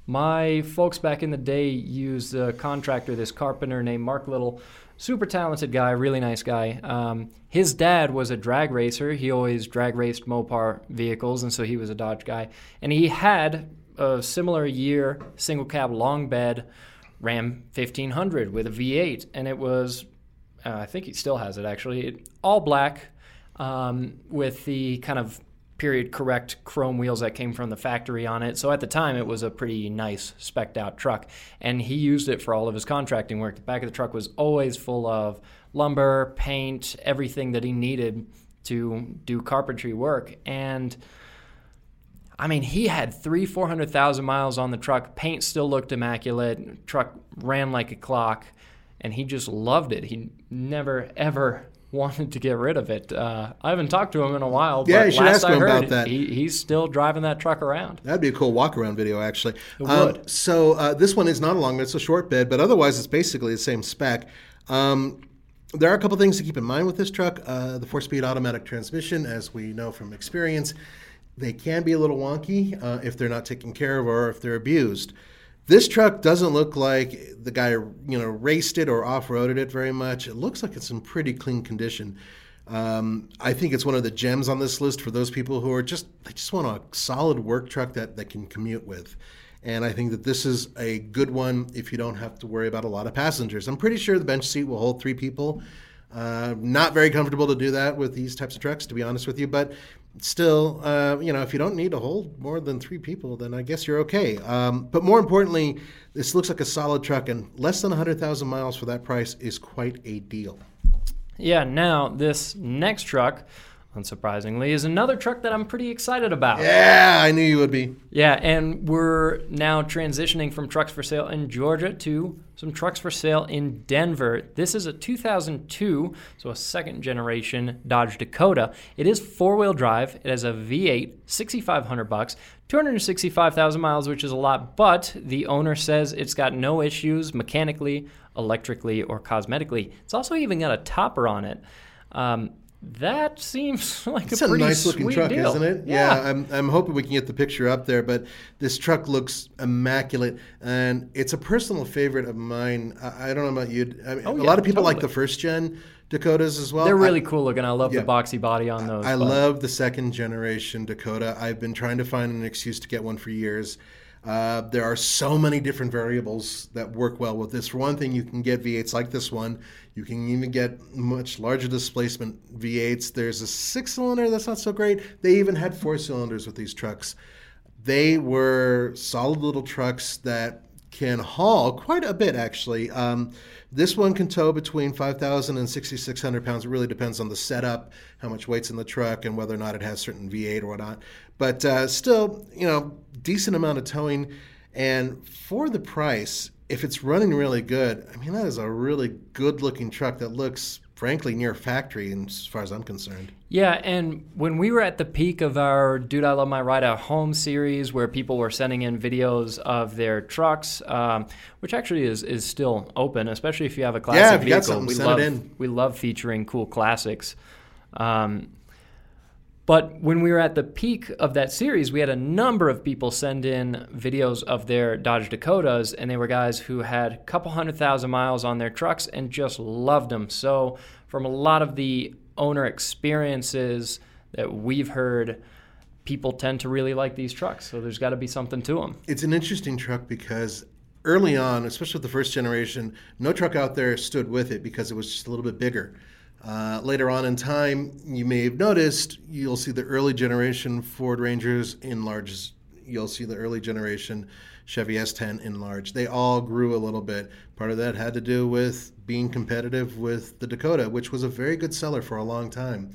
My folks back in the day used a contractor, this carpenter named Mark Little, super talented guy, really nice guy. Um, his dad was a drag racer. He always drag raced Mopar vehicles, and so he was a Dodge guy. And he had a similar year single cab long bed Ram 1500 with a V8, and it was uh, I think he still has it actually. All black um, with the kind of period correct chrome wheels that came from the factory on it. So at the time, it was a pretty nice specked out truck. And he used it for all of his contracting work. The back of the truck was always full of lumber, paint, everything that he needed to do carpentry work. And I mean, he had three, four hundred thousand miles on the truck. Paint still looked immaculate. Truck ran like a clock, and he just loved it. He never ever wanted to get rid of it. Uh, I haven't talked to him in a while. Yeah, but you should last ask I him heard, about that. He, he's still driving that truck around. That'd be a cool walk around video, actually. It Um, would. so uh, this one is not a long bed; it's a short bed, but otherwise it's basically the same spec. Um, there are a couple things to keep in mind with this truck. Uh, the four-speed automatic transmission, as we know from experience, they can be a little wonky uh, if they're not taken care of or if they're abused. This truck doesn't look like the guy you know raced it or off-roaded it very much. It looks like it's in pretty clean condition. Um, I think it's one of the gems on this list for those people who are just they just want a solid work truck that they can commute with. And I think that this is a good one if you don't have to worry about a lot of passengers. I'm pretty sure the bench seat will hold three people. Uh, not very comfortable to do that with these types of trucks, to be honest with you. But still, uh, you know, if you don't need to hold more than three people, then I guess you're okay. Um, but more importantly, this looks like a solid truck, and less than 100,000 miles for that price is quite a deal. Yeah, now this next truck, unsurprisingly, is another truck that I'm pretty excited about. Yeah, I knew you would be. Yeah, and we're now transitioning from trucks for sale in Georgia to some trucks for sale in Denver. This is a 2002, so a second generation Dodge Dakota. It is four-wheel drive. It has a V8, 6500 bucks, 265,000 miles, which is a lot, but the owner says it's got no issues mechanically, electrically, or cosmetically. It's also even got a topper on it. Um, that seems like It's a a pretty nice looking sweet truck, deal. isn't it? Yeah. I'm, I'm hoping we can get the picture up there, but this truck looks immaculate, and it's a personal favorite of mine. I, I don't know about you. I mean, Oh, a lot of people like the first gen Dakotas as well. They're I- really cool looking. I love yeah. the boxy body on those. I but- love the second generation Dakota. I've been trying to find an excuse to get one for years. Uh, there are so many different variables that work well with this. For one thing, you can get V8s like this one. You can even get much larger displacement V8s. There's a six cylinder that's not so great. They even had four cylinders with these trucks. They were solid little trucks that can haul quite a bit, actually. Um, this one can tow between 5,000 and 6,600 pounds. It really depends on the setup, how much weight's in the truck, and whether or not it has certain V8 or whatnot. But uh, still, you know, decent amount of towing. And for the price, if it's running really good, I mean, that is a really good looking truck that looks, frankly, near factory, as far as I'm concerned. Yeah, and when we were at the peak of our Dude I Love My Ride at Home series, where people were sending in videos of their trucks, um, which actually is, is still open, especially if you have a classic Yeah, vehicle. we send it love we love featuring cool classics. Um, but when we were at the peak of that series, we had a number of people send in videos of their Dodge Dakotas, and they were guys who had a couple hundred thousand miles on their trucks and just loved them. So, from a lot of the owner experiences that we've heard, people tend to really like these trucks. So, there's got to be something to them. It's an interesting truck because early on, especially with the first generation, no truck out there stood with it because it was just a little bit bigger. Uh, later on in time, you may have noticed you'll see the early generation Ford Rangers in large. You'll see the early generation Chevy S10 in large. They all grew a little bit. Part of that had to do with being competitive with the Dakota, which was a very good seller for a long time.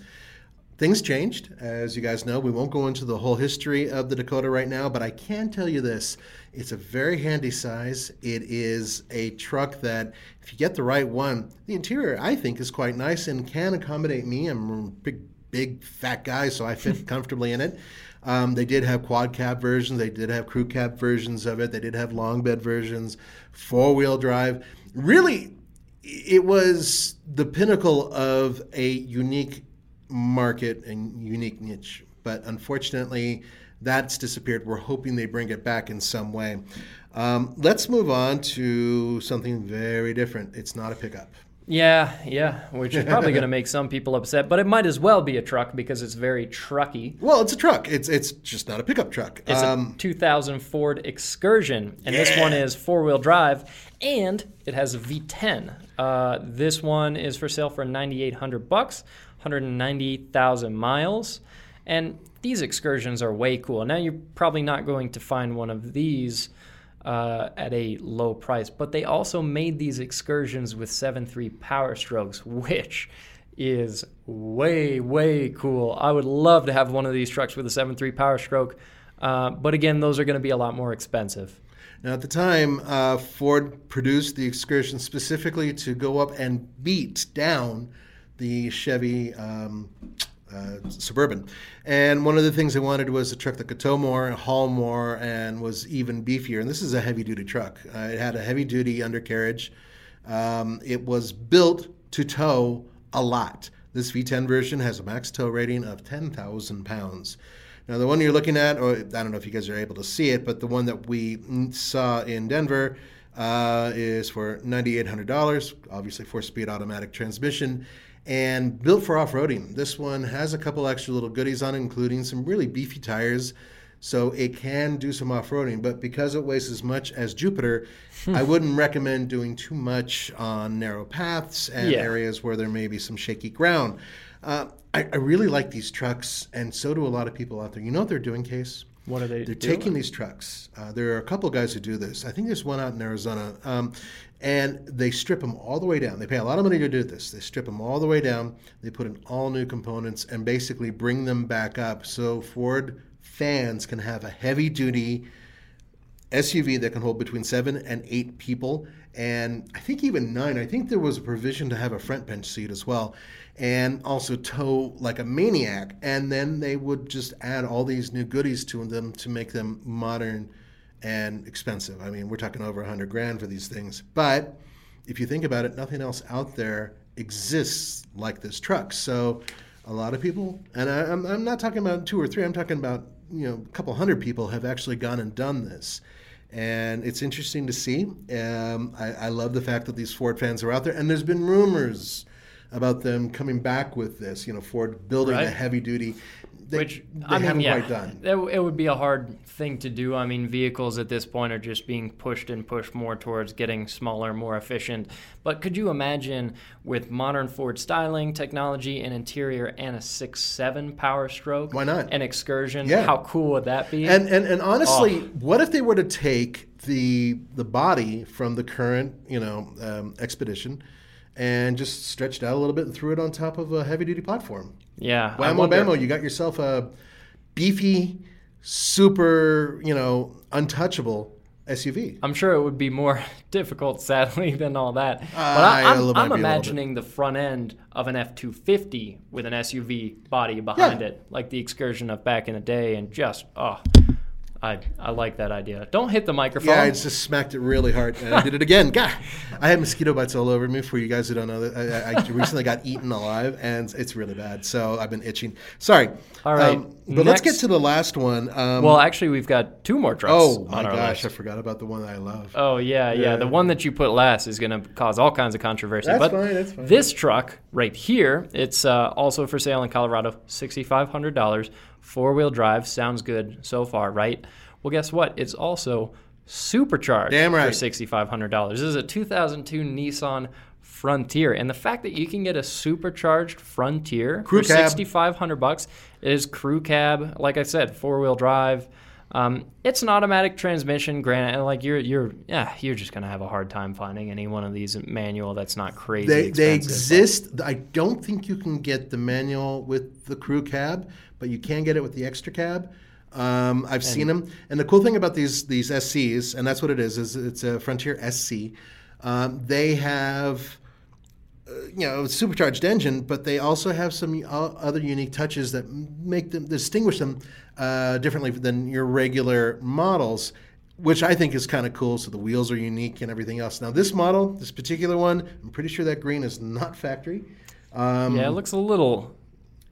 Things changed, as you guys know. We won't go into the whole history of the Dakota right now, but I can tell you this. It's a very handy size. It is a truck that, if you get the right one, the interior, I think, is quite nice and can accommodate me. I'm a big, big, fat guy, so I fit comfortably in it. Um, they did have quad cab versions, they did have crew cab versions of it, they did have long bed versions, four wheel drive. Really, it was the pinnacle of a unique market and unique niche. But unfortunately, that's disappeared. We're hoping they bring it back in some way. Um, let's move on to something very different. It's not a pickup. Yeah, yeah, which is probably going to make some people upset, but it might as well be a truck because it's very trucky. Well, it's a truck. It's it's just not a pickup truck. It's um, a 2000 Ford Excursion, and yeah. this one is four-wheel drive, and it has a V10. Uh, this one is for sale for 9,800 bucks, 190,000 miles, and these excursions are way cool. Now you're probably not going to find one of these uh, at a low price. But they also made these excursions with 7.3 Power Strokes, which is way, way cool. I would love to have one of these trucks with a 7.3 Power Stroke. Uh, but again, those are going to be a lot more expensive. Now, at the time, uh, Ford produced the Excursion specifically to go up and beat down the Chevy um, uh, Suburban. And one of the things they wanted was a truck that could tow more, haul more, and was even beefier. And this is a heavy duty truck. Uh, it had a heavy duty undercarriage. Um, it was built to tow a lot. This V10 version has a max tow rating of 10,000 pounds. Now, the one you're looking at, or I don't know if you guys are able to see it, but the one that we saw in Denver uh, is for $9,800, obviously four speed automatic transmission and built for off-roading. This one has a couple extra little goodies on it, including some really beefy tires, so it can do some off-roading. But because it weighs as much as Jupiter, hmm. I wouldn't recommend doing too much on narrow paths and yeah. areas where there may be some shaky ground. Uh, I, I, really like these trucks, and so do a lot of people out there. You know what they're doing, Case? What are they? Doing? They're doing? taking these trucks. Uh, there are a couple of guys who do this. I think there's one out in Arizona, um, and they strip them all the way down. They pay a lot of money to do this. They strip them all the way down. They put in all new components and basically bring them back up so Ford fans can have a heavy duty SUV that can hold between seven and eight people, and I think even nine. I think there was a provision to have a front bench seat as well, and also tow like a maniac. And then they would just add all these new goodies to them to make them modern and expensive. I mean, we're talking over a hundred grand for these things. But if you think about it, nothing else out there exists like this truck. So a lot of people, and I, am I'm, I'm not talking about two or three. I'm talking about you know a couple hundred people have actually gone and done this. And it's interesting to see. Um, I, I love the fact that these Ford fans are out there, and there's been rumors about them coming back with this. You know, Ford building right. a heavy duty they, which they I mean, haven't yeah, quite done. It, it would be a hard thing to do. I mean, vehicles at this point are just being pushed and pushed more towards getting smaller, more efficient. But could you imagine with modern Ford styling, technology, and interior, and a six-seven Power Stroke? Why not? An Excursion. Yeah. How cool would that be? And and, and honestly, oh. what if they were to take the the body from the current, you know, um, Expedition? And just stretched out a little bit and threw it on top of a heavy duty platform. Yeah. Whammo bammo, you got yourself a beefy, super, you know, untouchable SUV. I'm sure it would be more difficult, sadly, than all that. Uh, but I, am I'm imagining the front end of an F 250 with an SUV body behind yeah. it, like the excursion of back in the day, and just, oh, I, I like that idea. Don't hit the microphone. Yeah, I just smacked it really hard, and I did it again. God, I have mosquito bites all over me. For you guys who don't know, that I, I recently got eaten alive, and it's really bad. So I've been itching. Sorry. All right. Um, but Next, let's get to the last one. Um, well, actually, we've got two more trucks. Oh my gosh, list. I forgot about the one that I love. Oh yeah, yeah. yeah. The one that you put last is going to cause all kinds of controversy. That's but fine. That's fine. This truck right here, it's uh, also for sale in Colorado, sixty five hundred dollars, four wheel drive. Sounds good so far, right? Well, guess what? It's also supercharged Damn right. for $6,500. This is a 2002 Nissan Frontier, and the fact that you can get a supercharged Frontier crew for 6,500 bucks is crew cab. Like I said, four wheel drive. Um, it's an automatic transmission, granted. And like you're, you're, yeah, you're just gonna have a hard time finding any one of these manual that's not crazy. They, they exist. But. I don't think you can get the manual with the crew cab, but you can get it with the extra cab. Um, I've and seen them, and the cool thing about these these SCs, and that's what it is, is it's a Frontier SC. Um, they have uh, you know a supercharged engine, but they also have some other unique touches that make them distinguish them uh, differently than your regular models. which I think is kind of cool. So the wheels are unique and everything else. Now this model, this particular one, I'm pretty sure that green is not factory. Um, yeah, it looks a little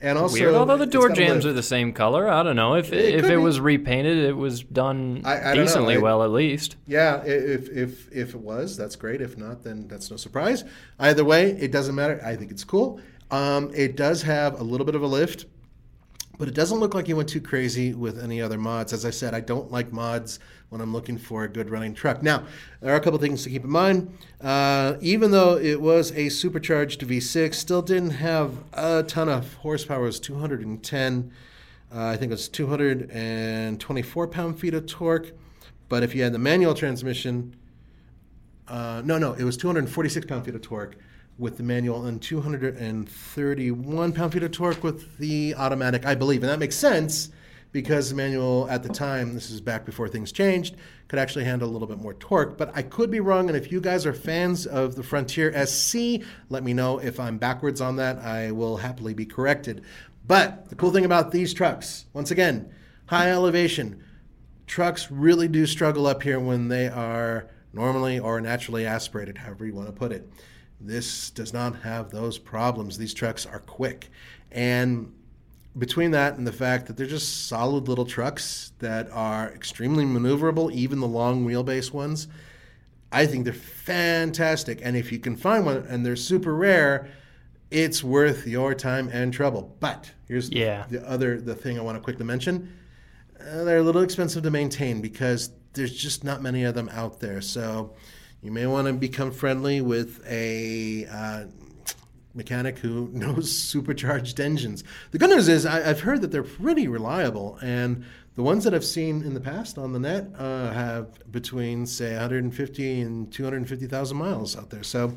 and also weird. Although the door jambs lift. are the same color, I don't know if It if it be. was repainted, it was done I- I decently I- well at least. Yeah, if if if it was, that's great. If not, then that's no surprise. Either way, it doesn't matter. I think it's cool. Um, it does have a little bit of a lift, but it doesn't look like you went too crazy with any other mods. As I said, I don't like mods when I'm looking for a good running truck. Now, there are a couple things to keep in mind. Uh, even though it was a supercharged V6, still didn't have a ton of horsepower. It was 210. Uh, I think it was 224 pound feet of torque. But if you had the manual transmission, uh, no, no, it was 246 pound feet of torque with the manual and 231 pound feet of torque with the automatic, I believe. And that makes sense because the manual at the time, this is back before things changed, could actually handle a little bit more torque. But I could be wrong. And if you guys are fans of the Frontier SC, let me know if I'm backwards on that. I will happily be corrected. But the cool thing about these trucks, once again, high elevation, trucks really do struggle up here when they are normally or naturally aspirated, however you want to put it. This does not have those problems. These trucks are quick. And between that and the fact that they're just solid little trucks that are extremely maneuverable, even the long wheelbase ones, I think they're fantastic. And if you can find one and they're super rare, it's worth your time and trouble. But here's Yeah. the other the thing I want to quickly mention. Uh, they're a little expensive to maintain because there's just not many of them out there. So you may want to become friendly with a uh, mechanic who knows supercharged engines. The good news is I, I've heard that they're pretty reliable, and the ones that I've seen in the past on the net uh, have between say 150 and 250,000 miles out there. So.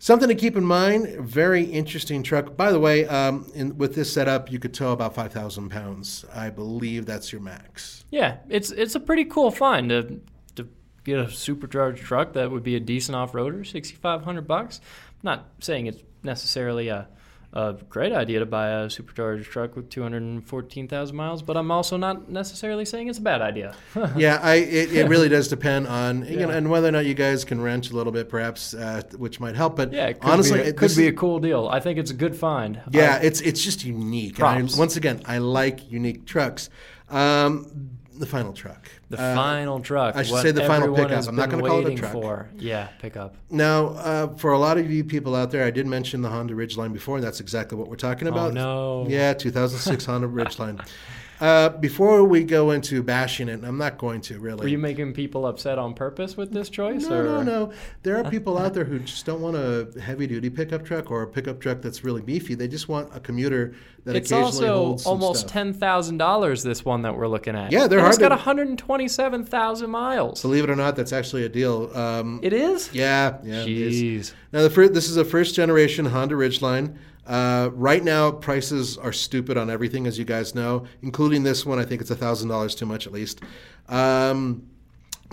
Something to keep in mind. Very interesting truck. By the way, um, in, with this setup, you could tow about five thousand pounds. I believe that's your max. Yeah, it's it's a pretty cool find to to get a supercharged truck that would be a decent off roader, sixty five hundred bucks. Not saying it's necessarily a a great idea to buy a supercharged truck with 214,000 miles, but I'm also not necessarily saying it's a bad idea. yeah, I it, it really does depend on you know, and whether or not you guys can wrench a little bit, perhaps, uh, which might help. But yeah, honestly, be it, could be a cool deal. I think it's a good find. Yeah, I- it's it's just unique. And I, once again, I like unique trucks. Um, the final truck. the Uh, final truck. I should what say the final pickup. I'm not gonna call it a truck. For. Yeah, pickup. Now, uh, for a lot of you people out there, I did mention the Honda Ridgeline before, and that's exactly what we're talking about. Oh, no. Yeah, 2006 Honda Ridgeline. Uh, before we go into bashing it, and I'm not going to really. Were you making people upset on purpose with this choice? No, or? no, no. There are people out there who just don't want a heavy duty pickup truck or a pickup truck that's really beefy. They just want a commuter that It's occasionally also holds some almost stuff. ten thousand dollars. This one that we're looking at. Yeah, they're and It's hard got to- one hundred and twenty-seven thousand miles. Believe it or not, that's actually a deal. Um, It is. yeah, yeah. Jeez. Now, the fir- this is a first generation Honda Ridgeline. Uh, right now, prices are stupid on everything, as you guys know, including this one. I think it's thousand dollars too much, at least. Um,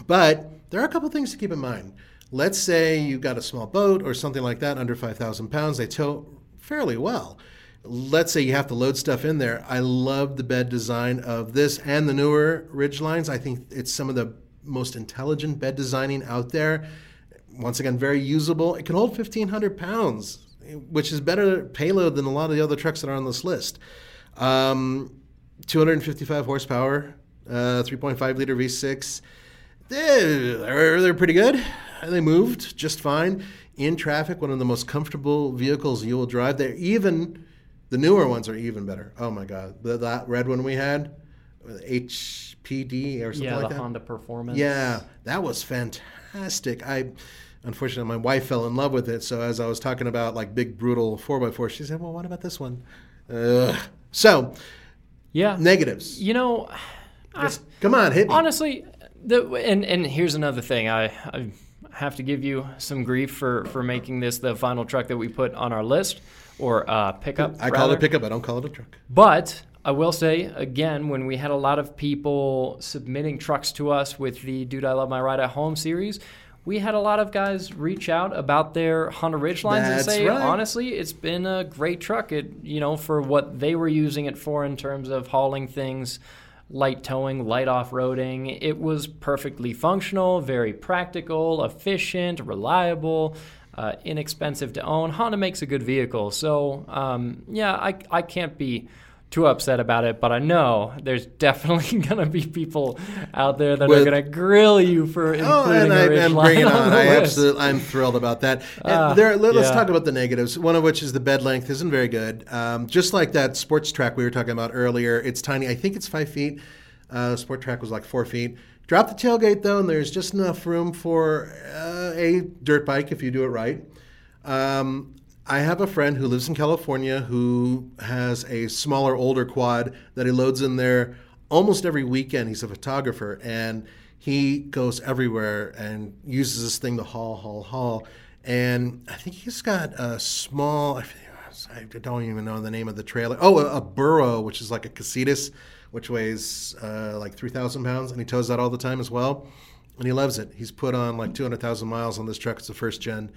but there are a couple things to keep in mind. Let's say you got a small boat or something like that, under five thousand pounds. They tow fairly well. Let's say you have to load stuff in there. I love the bed design of this and the newer Ridgelines. I think it's some of the most intelligent bed designing out there once again, very usable. It can hold 1,500 pounds, which is better payload than a lot of the other trucks that are on this list. Um, 255 horsepower, uh, 3.5 liter V6. They're, they're pretty good. They moved just fine. In traffic, one of the most comfortable vehicles you will drive. They're even, the newer ones are even better. Oh my God. The, that red one we had, HPD or something Yeah, like the that. Honda Performance. Yeah, that was fantastic. I unfortunately my wife fell in love with it. So as I was talking about like big brutal four x four, she said, "Well, what about this one?" Ugh. So Yeah. negatives. You know, Just, come on, hit me. honestly, the and and here's another thing. I, I have to give you some grief for for making this the final truck that we put on our list or uh, pickup. I call it a pickup. I don't call it a truck. But I will say again, when we had a lot of people submitting trucks to us with the "Dude, I Love My Ride at Home" series, we had a lot of guys reach out about their Honda Ridgelines and That's say, right. honestly, it's been a great truck. It you know for what they were using it for in terms of hauling things light towing, light off roading. It was perfectly functional, very practical, efficient, reliable. Uh, inexpensive to own. Honda makes a good vehicle. So, um, yeah, I, I can't be too upset about it, but I know there's definitely going to be people out there that With, are going to grill you for including oh, and I, a and bring it on. on I absolutely, I'm thrilled about that. Uh, there, let, us talk about the negatives. One of which is the bed length isn't very good. Um, just like that sports track we were talking about earlier, it's tiny. I think it's five feet. Uh, Sport Trac was like four feet. Drop the tailgate though, and there's just enough room for uh, a dirt bike if you do it right. Um, I have a friend who lives in California who has a smaller, older quad that he loads in there almost every weekend. He's a photographer and he goes everywhere and uses this thing to haul, haul, haul. And I think he's got a small, I don't even know the name of the trailer. Oh, a, a Burro, which is like a Casitas which weighs uh, like 3,000 pounds, and he tows that all the time as well. And he loves it. He's put on like 200,000 miles on this truck. It's the first gen.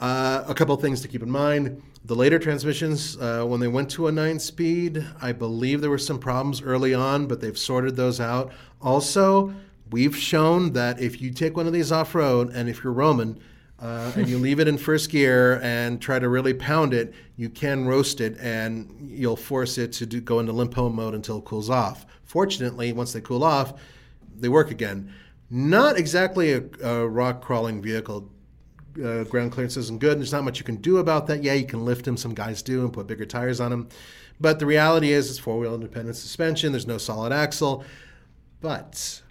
Uh, a couple things to keep in mind. The later transmissions, uh, when they went to a nine speed, I believe there were some problems early on, but they've sorted those out. Also, we've shown that if you take one of these off road and if you're Roman, uh, and you leave it in first gear and try to really pound it, you can roast it and you'll force it to do, go into limpo mode until it cools off. Fortunately, once they cool off, they work again. Not exactly a, a rock crawling vehicle. Uh, ground clearance isn't good. There's not much you can do about that. Yeah, you can lift them. Some guys do and put bigger tires on them. But the reality is, it's four wheel independent suspension. There's no solid axle. But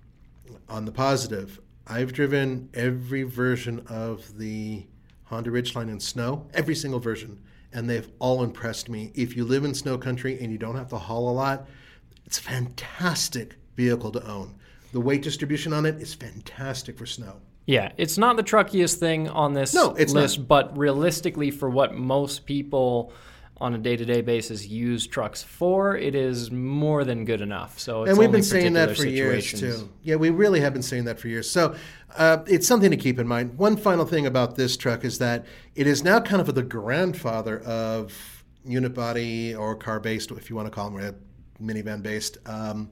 on the positive, I've driven every version of the Honda Ridgeline in snow, every single version, and they've all impressed me. If you live in snow country and you don't have to haul a lot, it's a fantastic vehicle to own. The weight distribution on it is fantastic for snow. Yeah, it's not the truckiest thing on this no, it's list, not. but realistically, for what most people on a day-to-day basis use trucks for, it is more than good enough. So, and we've been saying that for years too. Yeah, we really have been saying that for years. So, uh, it's something to keep in mind. One final thing about this truck is that it is now kind of the grandfather of unit body or car-based, if you want to call them minivan-based um,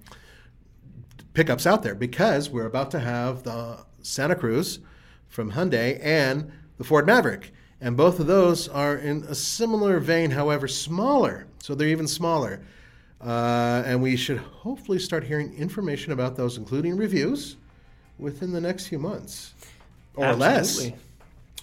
pickups out there, because we're about to have the Santa Cruz from Hyundai and the Ford Maverick. And both of those are in a similar vein, however, smaller. So they're even smaller. Uh, and we should hopefully start hearing information about those, including reviews, within the next few months or Absolutely. less.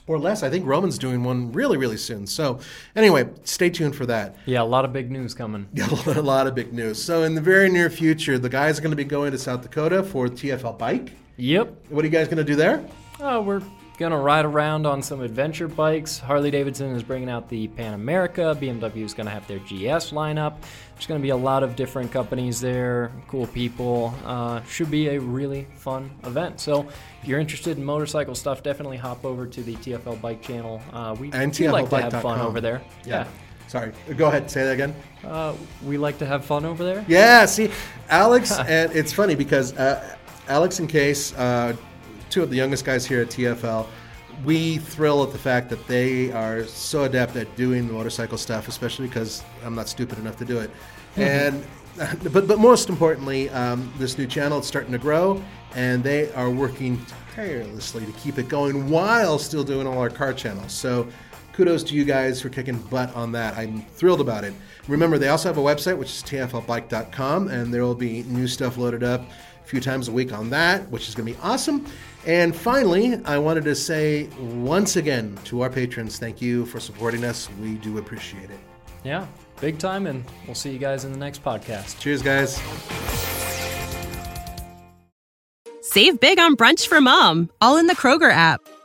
Or less. I think Roman's doing one really, really soon. So, anyway, stay tuned for that. Yeah, a lot of big news coming. Yeah, a lot of big news. So, in the very near future, the guys are going to be going to South Dakota for TFL Bike. Yep. What are you guys going to do there? Oh, we're Gonna ride around on some adventure bikes. Harley Davidson is bringing out the Pan America. BMW is gonna have their GS lineup. There's gonna be a lot of different companies there, cool people. Uh, should be a really fun event. So if you're interested in motorcycle stuff, definitely hop over to the TFL Bike channel. Uh, we, and we like to have fun over there. yeah. yeah. Sorry, go ahead. Say that again. Uh, we like to have fun over there. Yeah. See, Alex, and it's funny because uh, Alex and Case uh, two of the youngest guys here at TFL. We thrill at the fact that they are so adept at doing the motorcycle stuff, especially because I'm not stupid enough to do it. And but but most importantly, um, this new channel is starting to grow, and they are working tirelessly to keep it going while still doing all our car channels. So kudos to you guys for kicking butt on that. I'm thrilled about it. Remember, they also have a website, which is tflbike.com, and there will be new stuff loaded up a few times a week on that, which is going to be awesome. And finally, I wanted to say once again to our patrons, thank you for supporting us. We do appreciate it. Yeah, big time, and we'll see you guys in the next podcast. Cheers, guys. Save big on brunch for mom, all in the Kroger app.